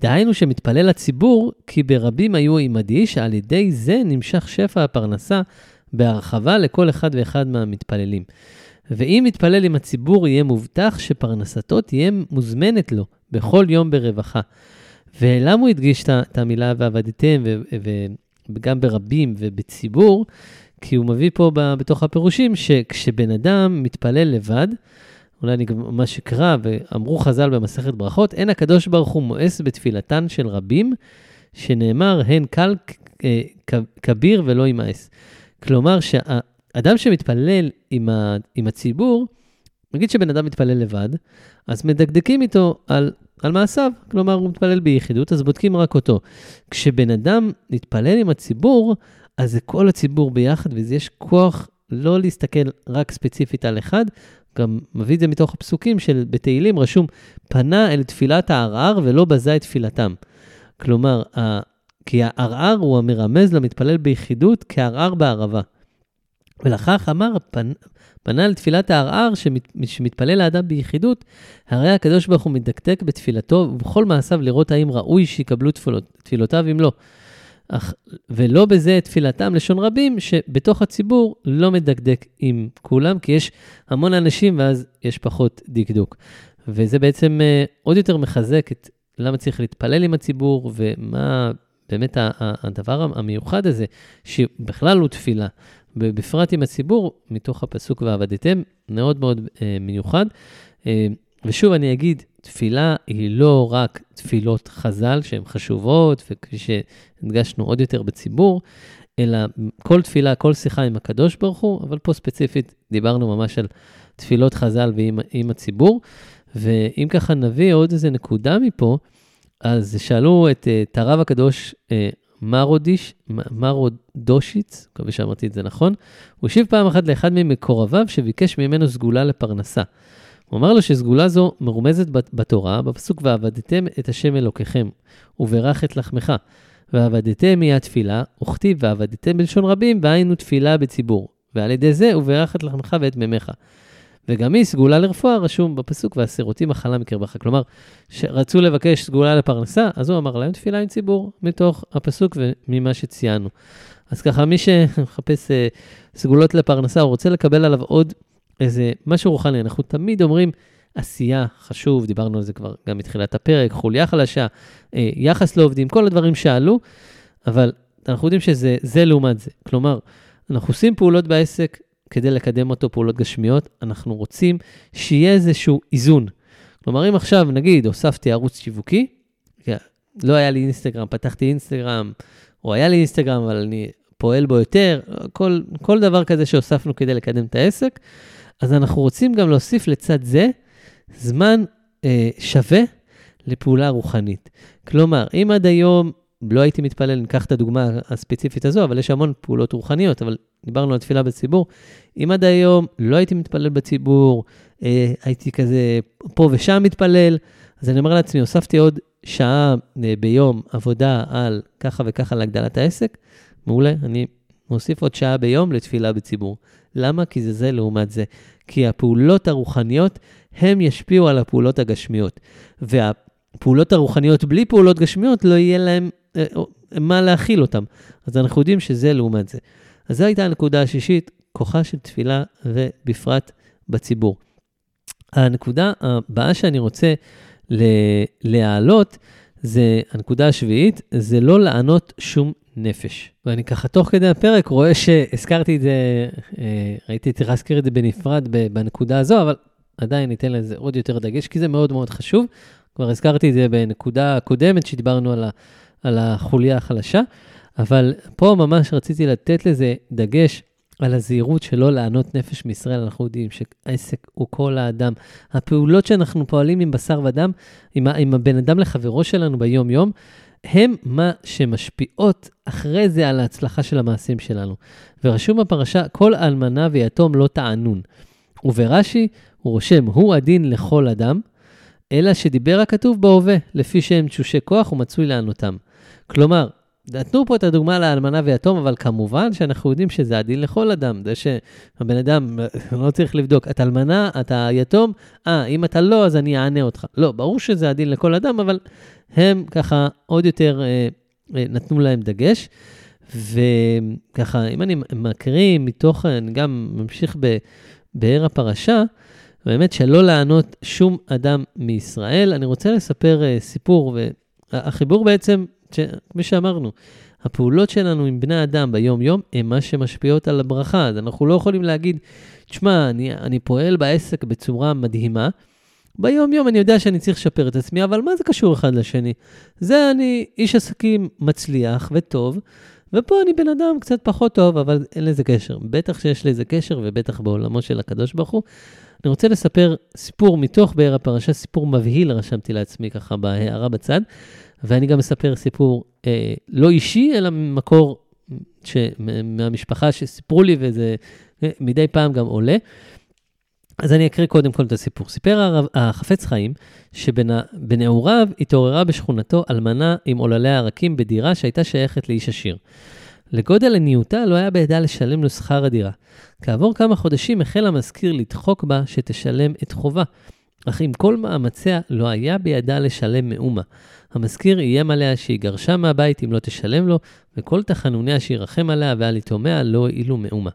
דהיינו שמתפלל הציבור, כי ברבים היו עמדי, שעל ידי זה נמשך שפע הפרנסה בהרחבה לכל אחד ואחד מהמתפללים. ואם יתפלל עם הציבור, יהיה מובטח שפרנסתו תהיה מוזמנת לו בכל יום ברווחה. ולמה הוא הדגיש את המילה ועבדתם, וגם ברבים ובציבור? כי הוא מביא פה בתוך הפירושים, שכשבן אדם מתפלל לבד, אולי אני ממש אקרא, ואמרו חז"ל במסכת ברכות, אין הקדוש ברוך הוא מואס בתפילתן של רבים, שנאמר, הן קל אה, כביר ולא ימאס. כלומר, שהאדם שמתפלל עם, ה, עם הציבור, נגיד שבן אדם מתפלל לבד, אז מדקדקים איתו על, על מעשיו, כלומר, הוא מתפלל ביחידות, אז בודקים רק אותו. כשבן אדם מתפלל עם הציבור, אז זה כל הציבור ביחד, ויש כוח לא להסתכל רק ספציפית על אחד, גם מביא את זה מתוך הפסוקים של בתהילים, רשום, פנה אל תפילת הערער ולא בזה את תפילתם. כלומר, ה... כי הערער הוא המרמז למתפלל ביחידות כערער בערבה. ולכך אמר, פנ... פנה אל תפילת הערער שמת... שמתפלל האדם ביחידות, הרי הקדוש ברוך הוא מדקדק בתפילתו ובכל מעשיו לראות האם ראוי שיקבלו תפילות, תפילותיו אם לא. אך, ולא בזה תפילתם לשון רבים, שבתוך הציבור לא מדקדק עם כולם, כי יש המון אנשים ואז יש פחות דקדוק. וזה בעצם uh, עוד יותר מחזק את למה צריך להתפלל עם הציבור, ומה באמת הדבר המיוחד הזה, שבכלל הוא תפילה, ובפרט עם הציבור, מתוך הפסוק ועבדתם, מאוד מאוד uh, מיוחד. Uh, ושוב, אני אגיד, תפילה היא לא רק תפילות חז"ל שהן חשובות, וכפי שהדגשנו עוד יותר בציבור, אלא כל תפילה, כל שיחה עם הקדוש ברוך הוא, אבל פה ספציפית דיברנו ממש על תפילות חז"ל ועם הציבור. ואם ככה נביא עוד איזה נקודה מפה, אז שאלו את, את הרב הקדוש אה, מרודיש, מרודושיץ, מקווה שאמרתי את זה נכון, הוא השיב פעם אחת לאחד ממקורביו שביקש ממנו סגולה לפרנסה. הוא אמר לו שסגולה זו מרומזת בתורה, בפסוק ועבדתם את השם אלוקיכם, וברך את לחמך. ועבדתם היא התפילה, וכתיב ועבדתם בלשון רבים, והיינו תפילה בציבור. ועל ידי זה וברך את לחמך ואת מימיך. וגם היא סגולה לרפואה, רשום בפסוק, והסירותי מחלה מקרבך. כלומר, שרצו לבקש סגולה לפרנסה, אז הוא אמר להם תפילה עם ציבור, מתוך הפסוק וממה שציינו. אז ככה, מי שמחפש אה, סגולות לפרנסה, הוא רוצה לקבל עליו עוד איזה משהו רוחני. אנחנו תמיד אומרים, עשייה חשוב, דיברנו על זה כבר גם מתחילת הפרק, חוליה חלשה, אה, יחס לעובדים, כל הדברים שעלו, אבל אנחנו יודעים שזה לעומת זה. כלומר, אנחנו עושים פעולות בעסק כדי לקדם אותו, פעולות גשמיות, אנחנו רוצים שיהיה איזשהו איזון. כלומר, אם עכשיו, נגיד, הוספתי ערוץ שיווקי, לא היה לי אינסטגרם, פתחתי אינסטגרם, או היה לי אינסטגרם, אבל אני פועל בו יותר, כל, כל דבר כזה שהוספנו כדי לקדם את העסק, אז אנחנו רוצים גם להוסיף לצד זה זמן אה, שווה לפעולה רוחנית. כלומר, אם עד היום לא הייתי מתפלל, ניקח את הדוגמה הספציפית הזו, אבל יש המון פעולות רוחניות, אבל דיברנו על תפילה בציבור. אם עד היום לא הייתי מתפלל בציבור, אה, הייתי כזה פה ושם מתפלל, אז אני אומר לעצמי, הוספתי עוד שעה אה, ביום עבודה על ככה וככה להגדלת העסק, מעולה, אני מוסיף עוד שעה ביום לתפילה בציבור. למה? כי זה זה לעומת זה. כי הפעולות הרוחניות, הם ישפיעו על הפעולות הגשמיות. והפעולות הרוחניות בלי פעולות גשמיות, לא יהיה להם מה להכיל אותם. אז אנחנו יודעים שזה לעומת זה. אז זו הייתה הנקודה השישית, כוחה של תפילה ובפרט בציבור. הנקודה הבאה שאני רוצה להעלות, זה הנקודה השביעית, זה לא לענות שום נפש. ואני ככה תוך כדי הפרק רואה שהזכרתי את זה, אה, הייתי צריך להזכיר את זה בנפרד בנקודה הזו, אבל עדיין ניתן לזה עוד יותר דגש, כי זה מאוד מאוד חשוב. כבר הזכרתי את זה בנקודה הקודמת שדיברנו על, על החוליה החלשה, אבל פה ממש רציתי לתת לזה דגש על הזהירות שלא לענות נפש מישראל. אנחנו יודעים שעסק הוא כל האדם. הפעולות שאנחנו פועלים עם בשר ודם, עם, עם הבן אדם לחברו שלנו ביום-יום, הם מה שמשפיעות אחרי זה על ההצלחה של המעשים שלנו. ורשום בפרשה, כל אלמנה ויתום לא תענון. וברש"י הוא רושם, הוא הדין לכל אדם, אלא שדיבר הכתוב בהווה, לפי שהם תשושי כוח ומצוי לענותם. כלומר, נתנו פה את הדוגמה לאלמנה ויתום, אבל כמובן שאנחנו יודעים שזה הדין לכל אדם. זה שהבן אדם לא צריך לבדוק, אתה אלמנה, אתה יתום, אה, אם אתה לא, אז אני אענה אותך. לא, ברור שזה הדין לכל אדם, אבל הם ככה עוד יותר אה, אה, נתנו להם דגש. וככה, אם אני מקריא מתוך, אני גם ממשיך בבאר הפרשה, באמת שלא לענות שום אדם מישראל. אני רוצה לספר אה, סיפור, והחיבור בעצם כפי שאמרנו, הפעולות שלנו עם בני אדם ביום-יום הן מה שמשפיעות על הברכה. אז אנחנו לא יכולים להגיד, תשמע, אני, אני פועל בעסק בצורה מדהימה, ביום-יום אני יודע שאני צריך לשפר את עצמי, אבל מה זה קשור אחד לשני? זה אני איש עסקים מצליח וטוב, ופה אני בן אדם קצת פחות טוב, אבל אין לזה קשר. בטח שיש לזה קשר, ובטח בעולמו של הקדוש ברוך הוא. אני רוצה לספר סיפור מתוך באר הפרשה, סיפור מבהיל רשמתי לעצמי ככה בהערה בצד, ואני גם אספר סיפור אה, לא אישי, אלא ממקור ש, מהמשפחה שסיפרו לי, וזה אה, מדי פעם גם עולה. אז אני אקריא קודם כל את הסיפור. סיפר הרב, החפץ חיים שבנעוריו התעוררה בשכונתו אלמנה עם עוללי הרקים בדירה שהייתה שייכת לאיש עשיר. לגודל עניותה לא היה בידה לשלם לו שכר הדירה. כעבור כמה חודשים החל המזכיר לדחוק בה שתשלם את חובה, אך עם כל מאמציה לא היה בידה לשלם מאומה. המזכיר איים עליה שהיא גרשה מהבית אם לא תשלם לו, וכל תחנוניה שירחם עליה ועל יתומיה לא הועילו מאומה.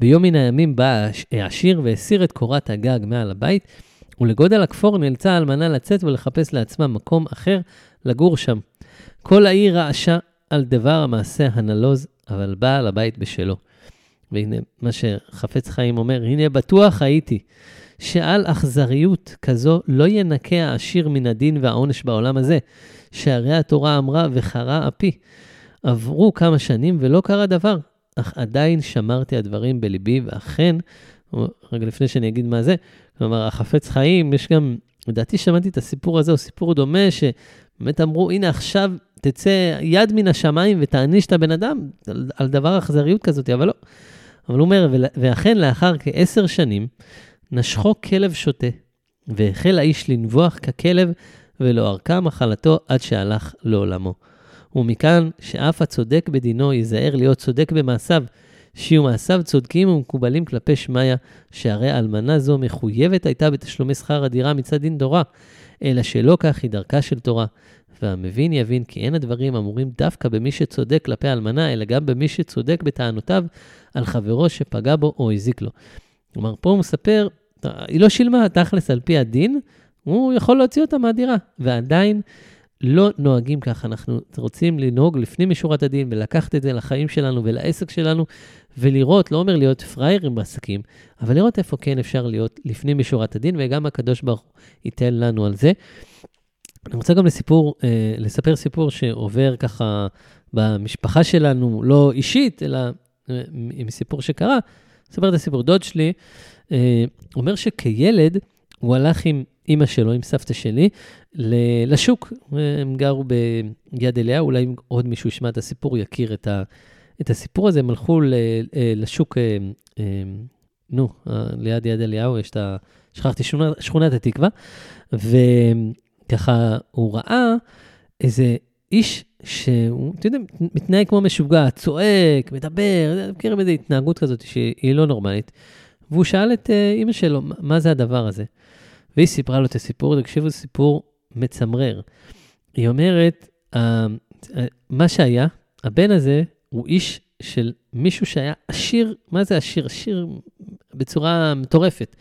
ביום מן הימים בא העשיר והסיר את קורת הגג מעל הבית, ולגודל הכפור נאלצה האלמנה לצאת ולחפש לעצמה מקום אחר לגור שם. כל העיר רעשה על דבר המעשה הנלוז, אבל בעל הבית בשלו. והנה מה שחפץ חיים אומר, הנה בטוח הייתי שעל אכזריות כזו לא ינקה העשיר מן הדין והעונש בעולם הזה, שהרי התורה אמרה וחרה אפי. עברו כמה שנים ולא קרה דבר, אך עדיין שמרתי הדברים בליבי, ואכן, רגע לפני שאני אגיד מה זה, כלומר, החפץ חיים, יש גם, לדעתי שמעתי את הסיפור הזה, הוא סיפור דומה, שבאמת אמרו, הנה עכשיו תצא יד מן השמיים ותעניש את הבן אדם על, על דבר אכזריות כזאת, אבל לא. אבל הוא אומר, ואכן לאחר כעשר שנים, נשכו כלב שוטה, והחל האיש לנבוח ככלב, ולא ארכה מחלתו עד שהלך לעולמו. ומכאן שאף הצודק בדינו ייזהר להיות צודק במעשיו, שיהיו מעשיו צודקים ומקובלים כלפי שמיא, שהרי אלמנה זו מחויבת הייתה בתשלומי שכר הדירה מצד דין תורה, אלא שלא כך היא דרכה של תורה. והמבין יבין כי אין הדברים אמורים דווקא במי שצודק כלפי האלמנה, אלא גם במי שצודק בטענותיו על חברו שפגע בו או הזיק לו. כלומר, פה הוא מספר, היא לא שילמה תכלס על פי הדין, הוא יכול להוציא אותה מהדירה, ועדיין לא נוהגים ככה. אנחנו רוצים לנהוג לפנים משורת הדין ולקחת את זה לחיים שלנו ולעסק שלנו, ולראות, לא אומר להיות פראיירים בעסקים, אבל לראות איפה כן אפשר להיות לפנים משורת הדין, וגם הקדוש ברוך הוא ייתן לנו על זה. אני רוצה גם לסיפור, אה, לספר סיפור שעובר ככה במשפחה שלנו, לא אישית, אלא אה, עם סיפור שקרה. אספר את הסיפור. דוד שלי אומר שכילד הוא הלך עם אימא שלו, עם סבתא שלי, לשוק. הם גרו ביד אליהו, אולי אם עוד מישהו ישמע את הסיפור, יכיר את, ה, את הסיפור הזה. הם הלכו לשוק, נו, ליד יד אליהו, יש את ה... שכחתי, שכונת, שכונת התקווה, וככה הוא ראה איזה איש שהוא, אתה יודע, מתנהג כמו משוגע, צועק, מדבר, מכירים איזו התנהגות כזאת שהיא לא נורמלית. והוא שאל את uh, אימא שלו, מה זה הדבר הזה? והיא סיפרה לו את הסיפור, תקשיבו, זה סיפור מצמרר. היא אומרת, uh, uh, מה שהיה, הבן הזה הוא איש של מישהו שהיה עשיר, מה זה עשיר? עשיר בצורה מטורפת.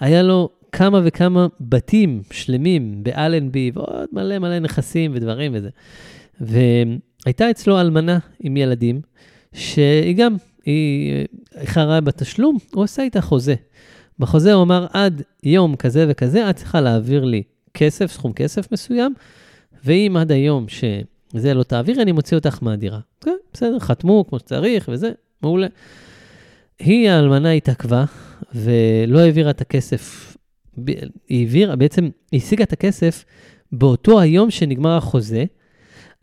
היה לו כמה וכמה בתים שלמים באלנבי, ועוד מלא מלא נכסים ודברים וזה. והייתה אצלו אלמנה עם ילדים, שהיא גם, היא איחרה בתשלום, הוא עשה איתה חוזה. בחוזה הוא אמר, עד יום כזה וכזה, את צריכה להעביר לי כסף, סכום כסף מסוים, ואם עד היום שזה לא תעביר, אני מוציא אותך מהדירה. כן, בסדר, חתמו כמו שצריך וזה, מעולה. היא, האלמנה, התעכבה, ולא העבירה את הכסף. היא העבירה, בעצם, השיגה את הכסף באותו היום שנגמר החוזה,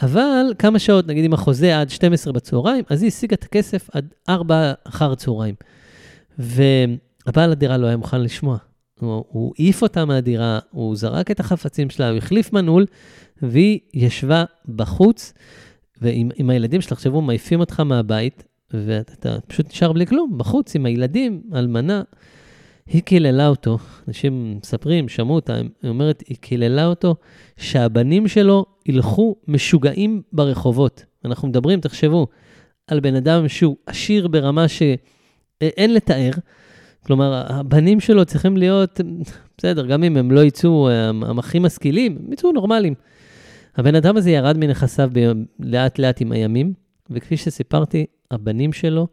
אבל כמה שעות, נגיד אם החוזה עד 12 בצהריים, אז היא השיגה את הכסף עד 4 אחר הצהריים. והבעל הדירה לא היה מוכן לשמוע. הוא, העיף אותה מהדירה, הוא זרק את החפצים שלה, הוא החליף מנעול, והיא ישבה בחוץ, ועם הילדים שלה, תחשבו, מעיפים אותך מהבית, ואתה פשוט נשאר בלי כלום, בחוץ עם הילדים, אלמנה. היא קיללה אותו, אנשים מספרים, שמעו אותה, היא אומרת, היא קיללה אותו שהבנים שלו ילכו משוגעים ברחובות. אנחנו מדברים, תחשבו, על בן אדם שהוא עשיר ברמה שאין לתאר. כלומר, הבנים שלו צריכים להיות, בסדר, גם אם הם לא יצאו הם הכי משכילים, הם יצאו נורמליים. הבן אדם הזה ירד מנכסיו לאט לאט עם הימים, וכפי שסיפרתי, הבנים שלו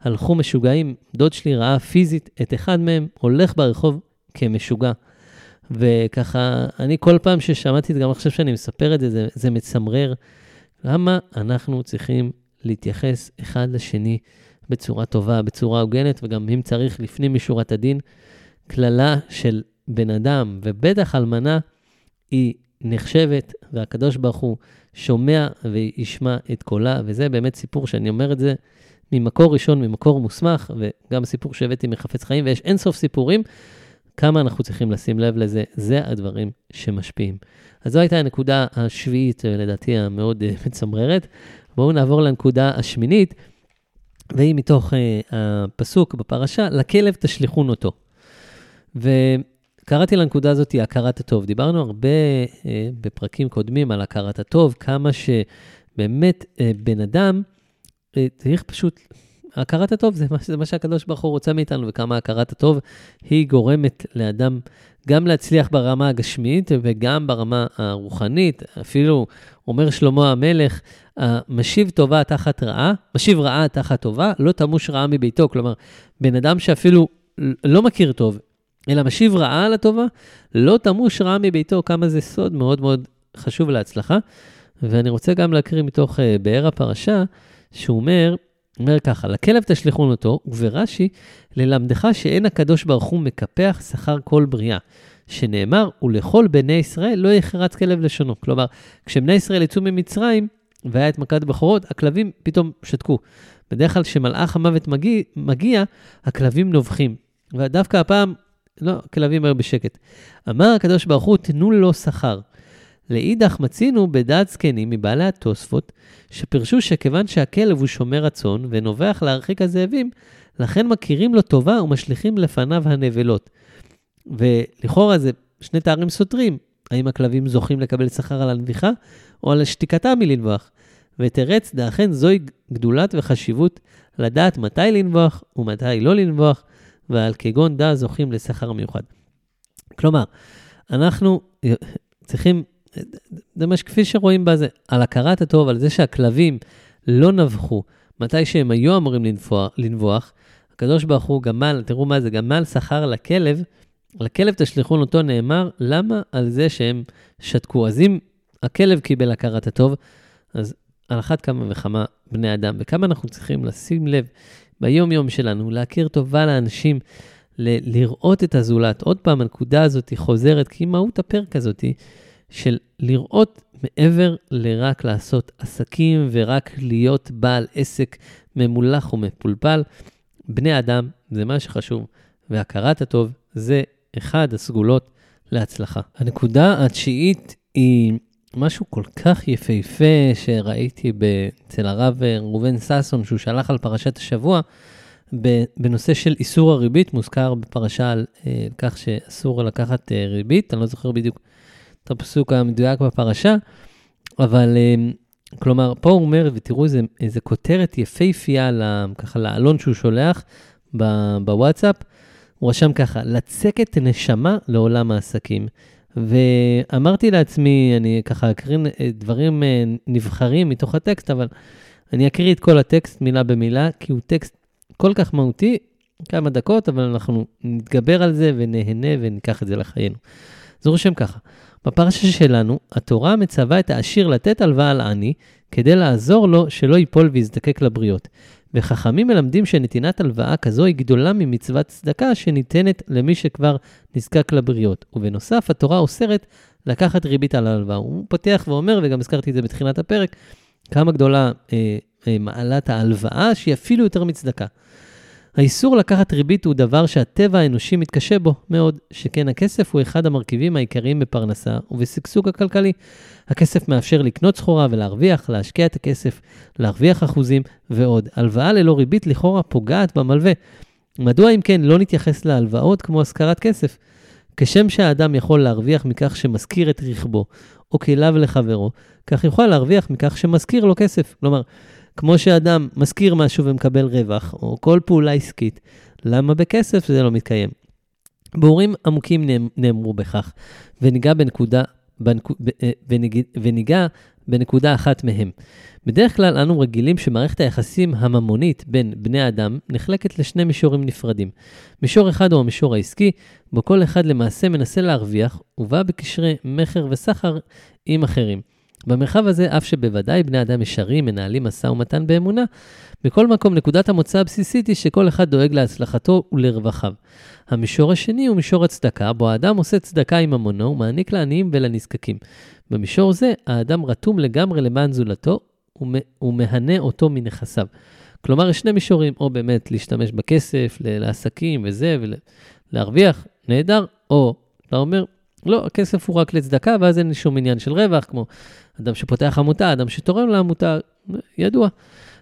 הלכו משוגעים. דוד שלי ראה פיזית את אחד מהם הולך ברחוב כמשוגע. וככה, אני כל פעם ששמעתי את זה, גם עכשיו שאני מספר את זה, זה, זה מצמרר. למה אנחנו צריכים להתייחס אחד לשני בצורה טובה, בצורה הוגנת, וגם אם צריך, לפנים משורת הדין, קללה של בן אדם, ובטח אלמנה, היא נחשבת, והקדוש ברוך הוא שומע וישמע את קולה, וזה באמת סיפור שאני אומר את זה ממקור ראשון, ממקור מוסמך, וגם סיפור שהבאתי מחפץ חיים, ויש אינסוף סיפורים, כמה אנחנו צריכים לשים לב לזה, זה הדברים שמשפיעים. אז זו הייתה הנקודה השביעית, לדעתי המאוד אה, מצמררת. בואו נעבור לנקודה השמינית, והיא מתוך uh, הפסוק בפרשה, לכלב תשליכון אותו. וקראתי לנקודה הזאת הכרת הטוב. דיברנו הרבה uh, בפרקים קודמים על הכרת הטוב, כמה שבאמת uh, בן אדם, צריך פשוט, הכרת הטוב זה מה, זה מה שהקדוש ברוך הוא רוצה מאיתנו, וכמה הכרת הטוב היא גורמת לאדם גם להצליח ברמה הגשמית וגם ברמה הרוחנית. אפילו אומר שלמה המלך, משיב טובה תחת רעה, משיב רעה תחת טובה, לא תמוש רעה מביתו. כלומר, בן אדם שאפילו לא מכיר טוב, אלא משיב רעה על הטובה, לא תמוש רעה מביתו, כמה זה סוד מאוד מאוד חשוב להצלחה. ואני רוצה גם להקריא מתוך uh, באר הפרשה, שהוא אומר, אומר ככה, לכלב תשליכון אותו, וברש"י, ללמדך שאין הקדוש ברוך הוא מקפח שכר כל בריאה. שנאמר, ולכל בני ישראל לא יחרץ כלב לשונו. כלומר, כשבני ישראל יצאו ממצרים, והיה את מכת בכורות, הכלבים פתאום שתקו. בדרך כלל כשמלאך המוות מגיע, מגיע, הכלבים נובחים. ודווקא הפעם, לא, הכלבים היו בשקט. אמר הקדוש ברוך הוא, תנו לו שכר. לאידך מצינו בדעת זקנים מבעלי התוספות, שפרשו שכיוון שהכלב הוא שומר הצאן ונובח להרחיק הזאבים, לכן מכירים לו טובה ומשליכים לפניו הנבלות. ולכאורה זה שני תארים סותרים. האם הכלבים זוכים לקבל שכר על הנביחה או על שתיקתם מלנבוח? ותרץ, דאכן זוהי גדולת וחשיבות לדעת מתי לנבוח ומתי לא לנבוח, ועל כגון דא זוכים לשכר מיוחד. כלומר, אנחנו צריכים, זה מה שכפי שרואים בזה, על הכרת הטוב, על זה שהכלבים לא נבחו מתי שהם היו אמורים לנבוח, לנבוח הקדוש ברוך הוא גמל, תראו מה זה, גמל שכר לכלב, לכלב תשליכון אותו נאמר, למה על זה שהם שתקו? אז אם הכלב קיבל הכרת הטוב, אז על אחת כמה וכמה בני אדם, וכמה אנחנו צריכים לשים לב ביום-יום שלנו, להכיר טובה לאנשים, ל- לראות את הזולת. עוד פעם, הנקודה הזאת היא חוזרת, כי מהות הפרק הזאת של לראות מעבר לרק לעשות עסקים ורק להיות בעל עסק ממולח ומפולפל. בני אדם זה מה שחשוב, והכרת הטוב זה אחד הסגולות להצלחה. הנקודה התשיעית היא משהו כל כך יפהפה שראיתי אצל הרב ראובן ששון, שהוא שלח על פרשת השבוע, בנושא של איסור הריבית, מוזכר בפרשה על אה, כך שאסור לקחת אה, ריבית, אני לא זוכר בדיוק את הפסוק המדויק בפרשה, אבל אה, כלומר, פה הוא אומר, ותראו איזה, איזה כותרת יפהפייה, ככה לעלון שהוא שולח בוואטסאפ, הוא רשם ככה, לצקת נשמה לעולם העסקים. ואמרתי לעצמי, אני ככה אקרין דברים אה, נבחרים מתוך הטקסט, אבל אני אקריא את כל הטקסט מילה במילה, כי הוא טקסט כל כך מהותי, כמה דקות, אבל אנחנו נתגבר על זה ונהנה וניקח את זה לחיינו. זה רושם ככה, בפרשה שלנו, התורה מצווה את העשיר לתת הלוואה לעני, כדי לעזור לו שלא ייפול ויזדקק לבריות. וחכמים מלמדים שנתינת הלוואה כזו היא גדולה ממצוות צדקה שניתנת למי שכבר נזקק לבריות. ובנוסף, התורה אוסרת לקחת ריבית על ההלוואה. הוא פותח ואומר, וגם הזכרתי את זה בתחילת הפרק, כמה גדולה אה, אה, מעלת ההלוואה, שהיא אפילו יותר מצדקה. האיסור לקחת ריבית הוא דבר שהטבע האנושי מתקשה בו מאוד, שכן הכסף הוא אחד המרכיבים העיקריים בפרנסה ובשגשוג הכלכלי. הכסף מאפשר לקנות סחורה ולהרוויח, להשקיע את הכסף, להרוויח אחוזים ועוד. הלוואה ללא ריבית לכאורה פוגעת במלווה. מדוע אם כן לא נתייחס להלוואות כמו השכרת כסף? כשם שהאדם יכול להרוויח מכך שמשכיר את רכבו, או כליו לחברו, כך יוכל להרוויח מכך שמשכיר לו כסף. כלומר, כמו שאדם משכיר משהו ומקבל רווח, או כל פעולה עסקית, למה בכסף זה לא מתקיים? בורים עמוקים נאמרו בכך, וניגע בנקודה, בנק, אה, וניג, וניגע בנקודה אחת מהם. בדרך כלל אנו רגילים שמערכת היחסים הממונית בין בני אדם נחלקת לשני מישורים נפרדים. מישור אחד הוא המישור העסקי, בו כל אחד למעשה מנסה להרוויח, ובא בקשרי מכר וסחר עם אחרים. במרחב הזה, אף שבוודאי בני אדם ישרים מנהלים משא ומתן באמונה, בכל מקום נקודת המוצא הבסיסית היא שכל אחד דואג להצלחתו ולרווחיו. המישור השני הוא מישור הצדקה, בו האדם עושה צדקה עם ממונו ומעניק לעניים ולנזקקים. במישור זה, האדם רתום לגמרי למען זולתו ומהנה אותו מנכסיו. כלומר, יש שני מישורים, או באמת להשתמש בכסף, לעסקים וזה, ולהרוויח, נהדר, או אתה אומר, לא, הכסף הוא רק לצדקה, ואז אין שום עניין של רווח, כמו אדם שפותח עמותה, אדם שתורם לעמותה, ידוע.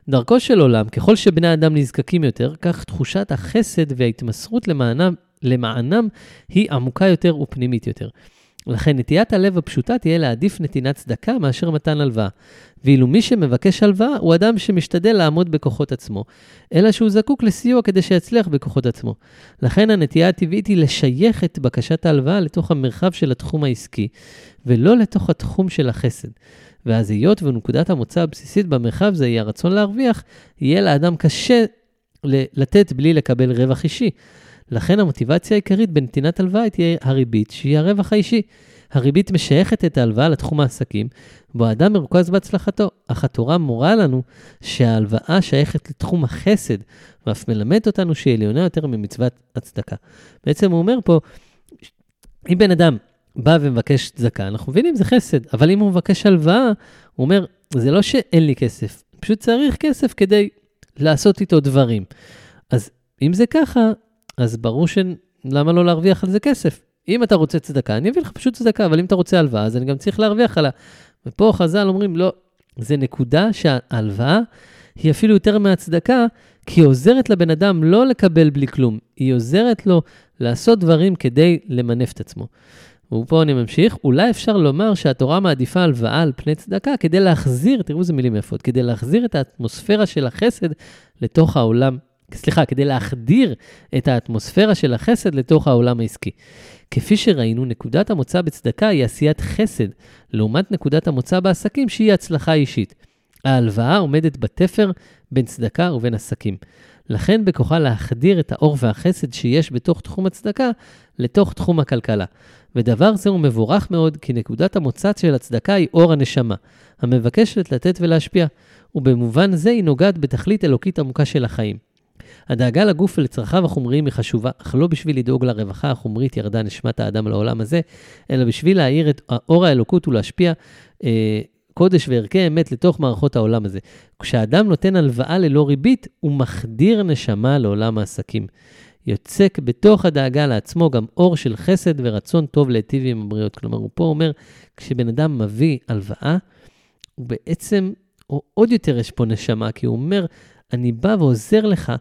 דרכו של עולם, ככל שבני אדם נזקקים יותר, כך תחושת החסד וההתמסרות למענם, למענם היא עמוקה יותר ופנימית יותר. לכן נטיית הלב הפשוטה תהיה להעדיף נתינת צדקה מאשר מתן הלוואה. ואילו מי שמבקש הלוואה הוא אדם שמשתדל לעמוד בכוחות עצמו, אלא שהוא זקוק לסיוע כדי שיצליח בכוחות עצמו. לכן הנטייה הטבעית היא לשייך את בקשת ההלוואה לתוך המרחב של התחום העסקי, ולא לתוך התחום של החסד. ואז היות ונקודת המוצא הבסיסית במרחב זה היא הרצון להרוויח, יהיה לאדם קשה לתת בלי לקבל רווח אישי. לכן המוטיבציה העיקרית בנתינת הלוואה תהיה הריבית, שהיא הרווח האישי. הריבית משייכת את ההלוואה לתחום העסקים, בו האדם מרוכז בהצלחתו, אך התורה מורה לנו שההלוואה שייכת לתחום החסד, ואף מלמדת אותנו שהיא עליונה יותר ממצוות הצדקה. בעצם הוא אומר פה, אם בן אדם בא ומבקש צדקה, אנחנו מבינים, זה חסד, אבל אם הוא מבקש הלוואה, הוא אומר, זה לא שאין לי כסף, פשוט צריך כסף כדי לעשות איתו דברים. אז אם זה ככה, אז ברור שלמה לא להרוויח על זה כסף? אם אתה רוצה צדקה, אני אביא לך פשוט צדקה, אבל אם אתה רוצה הלוואה, אז אני גם צריך להרוויח עליה. ופה חז"ל אומרים, לא, זה נקודה שההלוואה היא אפילו יותר מהצדקה, כי היא עוזרת לבן אדם לא לקבל בלי כלום, היא עוזרת לו לעשות דברים כדי למנף את עצמו. ופה אני ממשיך, אולי אפשר לומר שהתורה מעדיפה הלוואה על פני צדקה כדי להחזיר, תראו איזה מילים יפות, כדי להחזיר את האטמוספירה של החסד לתוך העולם, סליחה, כדי להחדיר את האטמוספירה של החסד לתוך העולם העסקי. כפי שראינו, נקודת המוצא בצדקה היא עשיית חסד, לעומת נקודת המוצא בעסקים שהיא הצלחה אישית. ההלוואה עומדת בתפר בין צדקה ובין עסקים. לכן בכוחה להחדיר את האור והחסד שיש בתוך תחום הצדקה לתוך תחום הכלכלה. ודבר זה הוא מבורך מאוד, כי נקודת המוצץ של הצדקה היא אור הנשמה, המבקשת לתת ולהשפיע, ובמובן זה היא נוגעת בתכלית אלוקית עמוקה של החיים. הדאגה לגוף ולצרכיו החומריים היא חשובה, אך לא בשביל לדאוג לרווחה החומרית ירדה נשמת האדם לעולם הזה, אלא בשביל להאיר את אור האלוקות ולהשפיע אה, קודש וערכי אמת לתוך מערכות העולם הזה. כשאדם נותן הלוואה ללא ריבית, הוא מחדיר נשמה לעולם העסקים. יוצק בתוך הדאגה לעצמו גם אור של חסד ורצון טוב להיטיב עם הבריות. כלומר, הוא פה אומר, כשבן אדם מביא הלוואה, הוא בעצם, או עוד יותר יש פה נשמה, כי הוא אומר, אני בא ועוזר לך,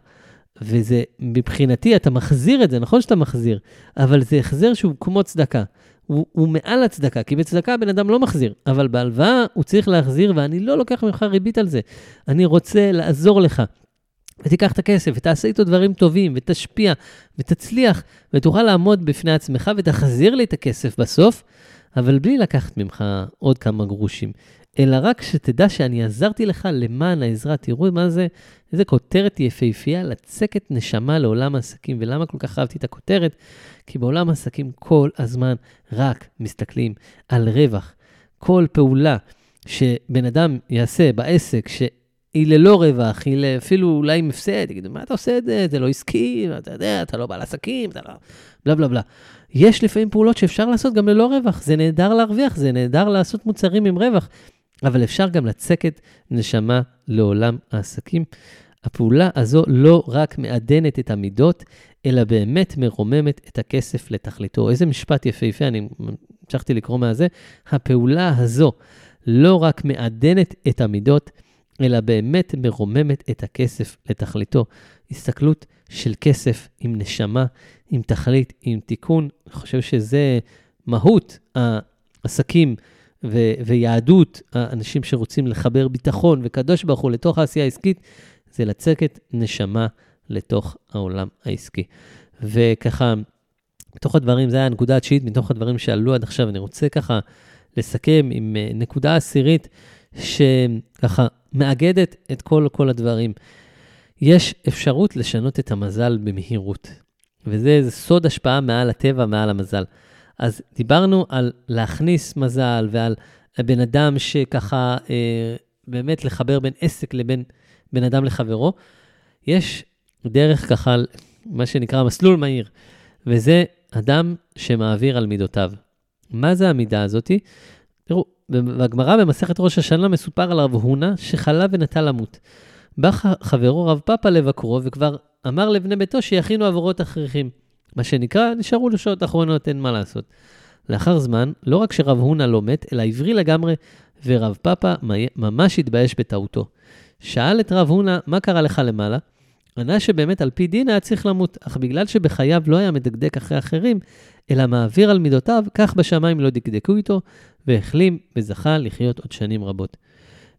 וזה, מבחינתי, אתה מחזיר את זה, נכון שאתה מחזיר, אבל זה החזר שהוא כמו צדקה. הוא, הוא מעל הצדקה, כי בצדקה הבן אדם לא מחזיר, אבל בהלוואה הוא צריך להחזיר, ואני לא לוקח ממך ריבית על זה. אני רוצה לעזור לך. ותיקח את הכסף, ותעשה איתו דברים טובים, ותשפיע, ותצליח, ותוכל לעמוד בפני עצמך, ותחזיר לי את הכסף בסוף, אבל בלי לקחת ממך עוד כמה גרושים. אלא רק שתדע שאני עזרתי לך למען העזרה. תראו מה זה, איזה כותרת יפהפייה, לצקת נשמה לעולם העסקים. ולמה כל כך אהבתי את הכותרת? כי בעולם העסקים כל הזמן רק מסתכלים על רווח. כל פעולה שבן אדם יעשה בעסק, שהיא ללא רווח, היא אפילו אולי עם הפסד, יגידו, מה אתה עושה את זה? זה לא עסקי, אתה יודע, אתה לא בעל עסקים, אתה לא... בלה בלה בלה. יש לפעמים פעולות שאפשר לעשות גם ללא רווח, זה נהדר להרוויח, זה נהדר לעשות מוצרים עם רווח, אבל אפשר גם לצקת נשמה לעולם העסקים. הפעולה הזו לא רק מעדנת את המידות, אלא באמת מרוממת את הכסף לתכליתו. איזה משפט יפהפה, אני המשכתי לקרוא מהזה. הפעולה הזו לא רק מעדנת את המידות, אלא באמת מרוממת את הכסף לתכליתו. הסתכלות של כסף עם נשמה, עם תכלית, עם תיקון. אני חושב שזה מהות העסקים ו- ויהדות, האנשים שרוצים לחבר ביטחון וקדוש ברוך הוא לתוך העשייה העסקית, זה לצקת נשמה לתוך העולם העסקי. וככה, מתוך הדברים, זו הייתה הנקודה התשיעית, מתוך הדברים שעלו עד עכשיו, אני רוצה ככה לסכם עם אה, נקודה עשירית, שככה מאגדת את כל, כל הדברים. יש אפשרות לשנות את המזל במהירות, וזה סוד השפעה מעל הטבע, מעל המזל. אז דיברנו על להכניס מזל ועל בן אדם שככה, אה, באמת לחבר בין עסק לבין בן אדם לחברו. יש דרך ככה, מה שנקרא מסלול מהיר, וזה אדם שמעביר על מידותיו. מה זה המידה הזאתי? תראו, בגמרא במסכת ראש השנה מסופר על רב הונא שחלה ונטה למות. בא חברו רב פאפה לבקרו וכבר אמר לבני ביתו שיכינו עבורות הכרחים. מה שנקרא, נשארו לו שעות אחרונות, אין מה לעשות. לאחר זמן, לא רק שרב הונא לא מת, אלא עברי לגמרי, ורב פאפה ממש התבייש בטעותו. שאל את רב הונא, מה קרה לך למעלה? ענה שבאמת על פי דין היה צריך למות, אך בגלל שבחייו לא היה מדקדק אחרי אחרים, אלא מעביר על מידותיו, כך בשמיים לא דקדקו איתו, והחלים וזכה לחיות עוד שנים רבות.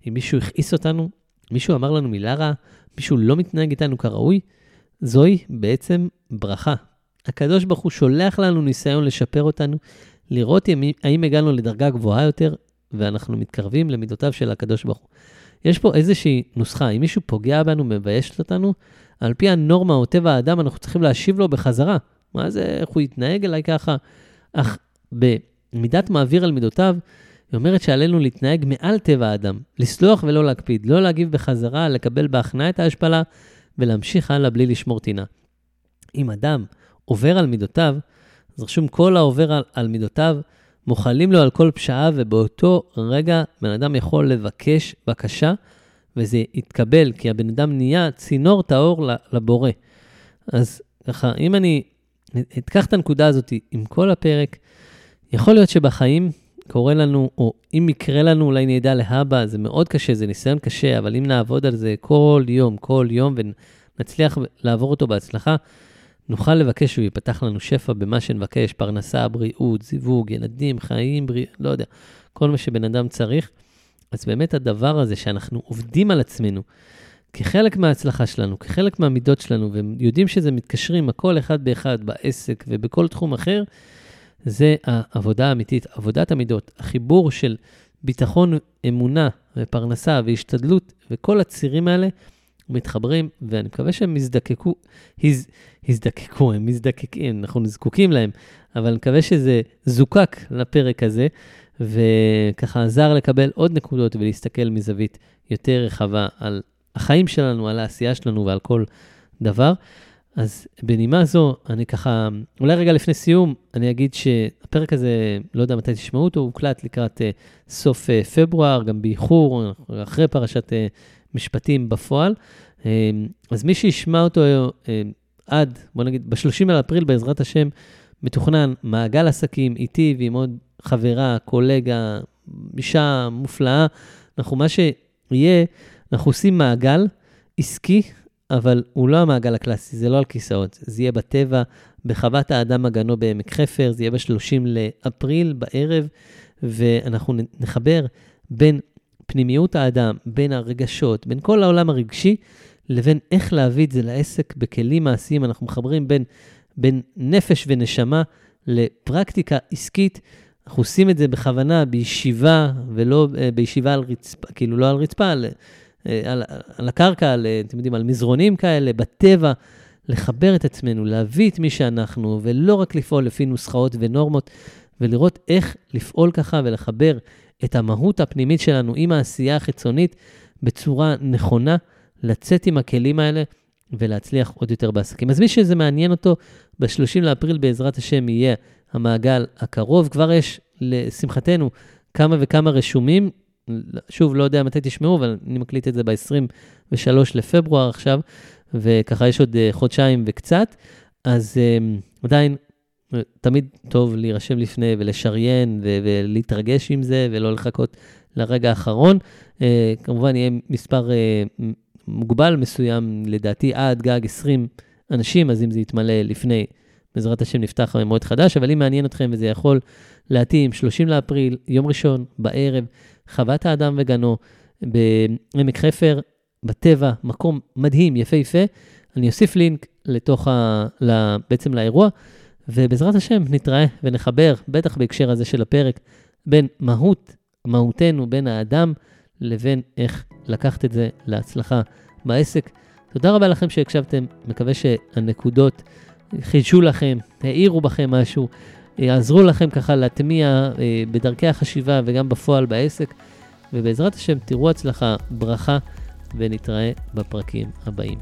אם מישהו הכעיס אותנו, מישהו אמר לנו מילה רעה, מישהו לא מתנהג איתנו כראוי, זוהי בעצם ברכה. הקדוש ברוך הוא שולח לנו ניסיון לשפר אותנו, לראות האם הגענו לדרגה גבוהה יותר, ואנחנו מתקרבים למידותיו של הקדוש ברוך הוא. יש פה איזושהי נוסחה, אם מישהו פוגע בנו, מבייש אותנו, על פי הנורמה או טבע האדם, אנחנו צריכים להשיב לו בחזרה. מה זה, איך הוא יתנהג אליי ככה? אך במידת מעביר על מידותיו, היא אומרת שעלינו להתנהג מעל טבע האדם, לסלוח ולא להקפיד, לא להגיב בחזרה, לקבל בהכנעה את ההשפלה ולהמשיך הלאה בלי לשמור טינה. אם אדם עובר על מידותיו, אז רשום כל העובר על, על מידותיו, מוחלים לו על כל פשעה, ובאותו רגע בן אדם יכול לבקש בקשה, וזה יתקבל, כי הבן אדם נהיה צינור טהור לבורא. אז ככה, אם אני אקח את הנקודה הזאת עם כל הפרק, יכול להיות שבחיים קורה לנו, או אם יקרה לנו, אולי נדע להבא, זה מאוד קשה, זה ניסיון קשה, אבל אם נעבוד על זה כל יום, כל יום, ונצליח לעבור אותו בהצלחה, נוכל לבקש שהוא ייפתח לנו שפע במה שנבקש, פרנסה, בריאות, זיווג, ילדים, חיים, בריא, לא יודע, כל מה שבן אדם צריך. אז באמת הדבר הזה שאנחנו עובדים על עצמנו כחלק מההצלחה שלנו, כחלק מהמידות שלנו, ויודעים שזה מתקשרים הכל אחד באחד בעסק ובכל תחום אחר, זה העבודה האמיתית, עבודת המידות, החיבור של ביטחון, אמונה ופרנסה והשתדלות, וכל הצירים האלה מתחברים, ואני מקווה שהם יזדקקו, הז, יזדקקו, הם מזדקקים, אנחנו זקוקים להם, אבל אני מקווה שזה זוקק לפרק הזה, וככה עזר לקבל עוד נקודות ולהסתכל מזווית יותר רחבה על החיים שלנו, על העשייה שלנו ועל כל דבר. אז בנימה זו, אני ככה, אולי רגע לפני סיום, אני אגיד שהפרק הזה, לא יודע מתי תשמעו אותו, הוקלט לקראת uh, סוף uh, פברואר, גם באיחור, אחרי פרשת uh, משפטים בפועל. Uh, אז מי שישמע אותו uh, עד, בוא נגיד, ב-30 באפריל, בעזרת השם, מתוכנן מעגל עסקים איתי ועם עוד חברה, קולגה, אישה מופלאה. אנחנו, מה שיהיה, אנחנו עושים מעגל עסקי, אבל הוא לא המעגל הקלאסי, זה לא על כיסאות. זה יהיה בטבע, בחוות האדם הגנו בעמק חפר, זה יהיה ב-30 לאפריל בערב, ואנחנו נחבר בין פנימיות האדם, בין הרגשות, בין כל העולם הרגשי, לבין איך להביא את זה לעסק בכלים מעשיים. אנחנו מחברים בין, בין נפש ונשמה לפרקטיקה עסקית. אנחנו עושים את זה בכוונה בישיבה, ולא uh, בישיבה על רצפה, כאילו לא על רצפה, על, uh, על, על הקרקע, על, uh, אתם יודעים, על מזרונים כאלה, בטבע, לחבר את עצמנו, להביא את מי שאנחנו, ולא רק לפעול לפי נוסחאות ונורמות, ולראות איך לפעול ככה ולחבר את המהות הפנימית שלנו עם העשייה החיצונית בצורה נכונה, לצאת עם הכלים האלה ולהצליח עוד יותר בעסקים. אז מי שזה מעניין אותו, ב-30 לאפריל בעזרת השם יהיה המעגל הקרוב. כבר יש, לשמחתנו, כמה וכמה רשומים. שוב, לא יודע מתי תשמעו, אבל אני מקליט את זה ב-23 לפברואר עכשיו, וככה יש עוד uh, חודשיים וקצת. אז uh, עדיין, תמיד טוב להירשם לפני ולשריין ו- ולהתרגש עם זה, ולא לחכות לרגע האחרון. Uh, כמובן, יהיה מספר uh, מוגבל מסוים, לדעתי עד גג 20 אנשים, אז אם זה יתמלא לפני, בעזרת השם נפתח מועד חדש, אבל אם מעניין אתכם וזה יכול להתאים, 30 לאפריל, יום ראשון, בערב, חוות האדם וגנו, בעמק חפר, בטבע, מקום מדהים, יפהפה. אני אוסיף לינק לתוך ה... בעצם לאירוע, ובעזרת השם נתראה ונחבר, בטח בהקשר הזה של הפרק, בין מהות, מהותנו, בין האדם, לבין איך לקחת את זה להצלחה בעסק. תודה רבה לכם שהקשבתם, מקווה שהנקודות חידשו לכם, העירו בכם משהו, יעזרו לכם ככה להטמיע אה, בדרכי החשיבה וגם בפועל בעסק, ובעזרת השם תראו הצלחה, ברכה, ונתראה בפרקים הבאים.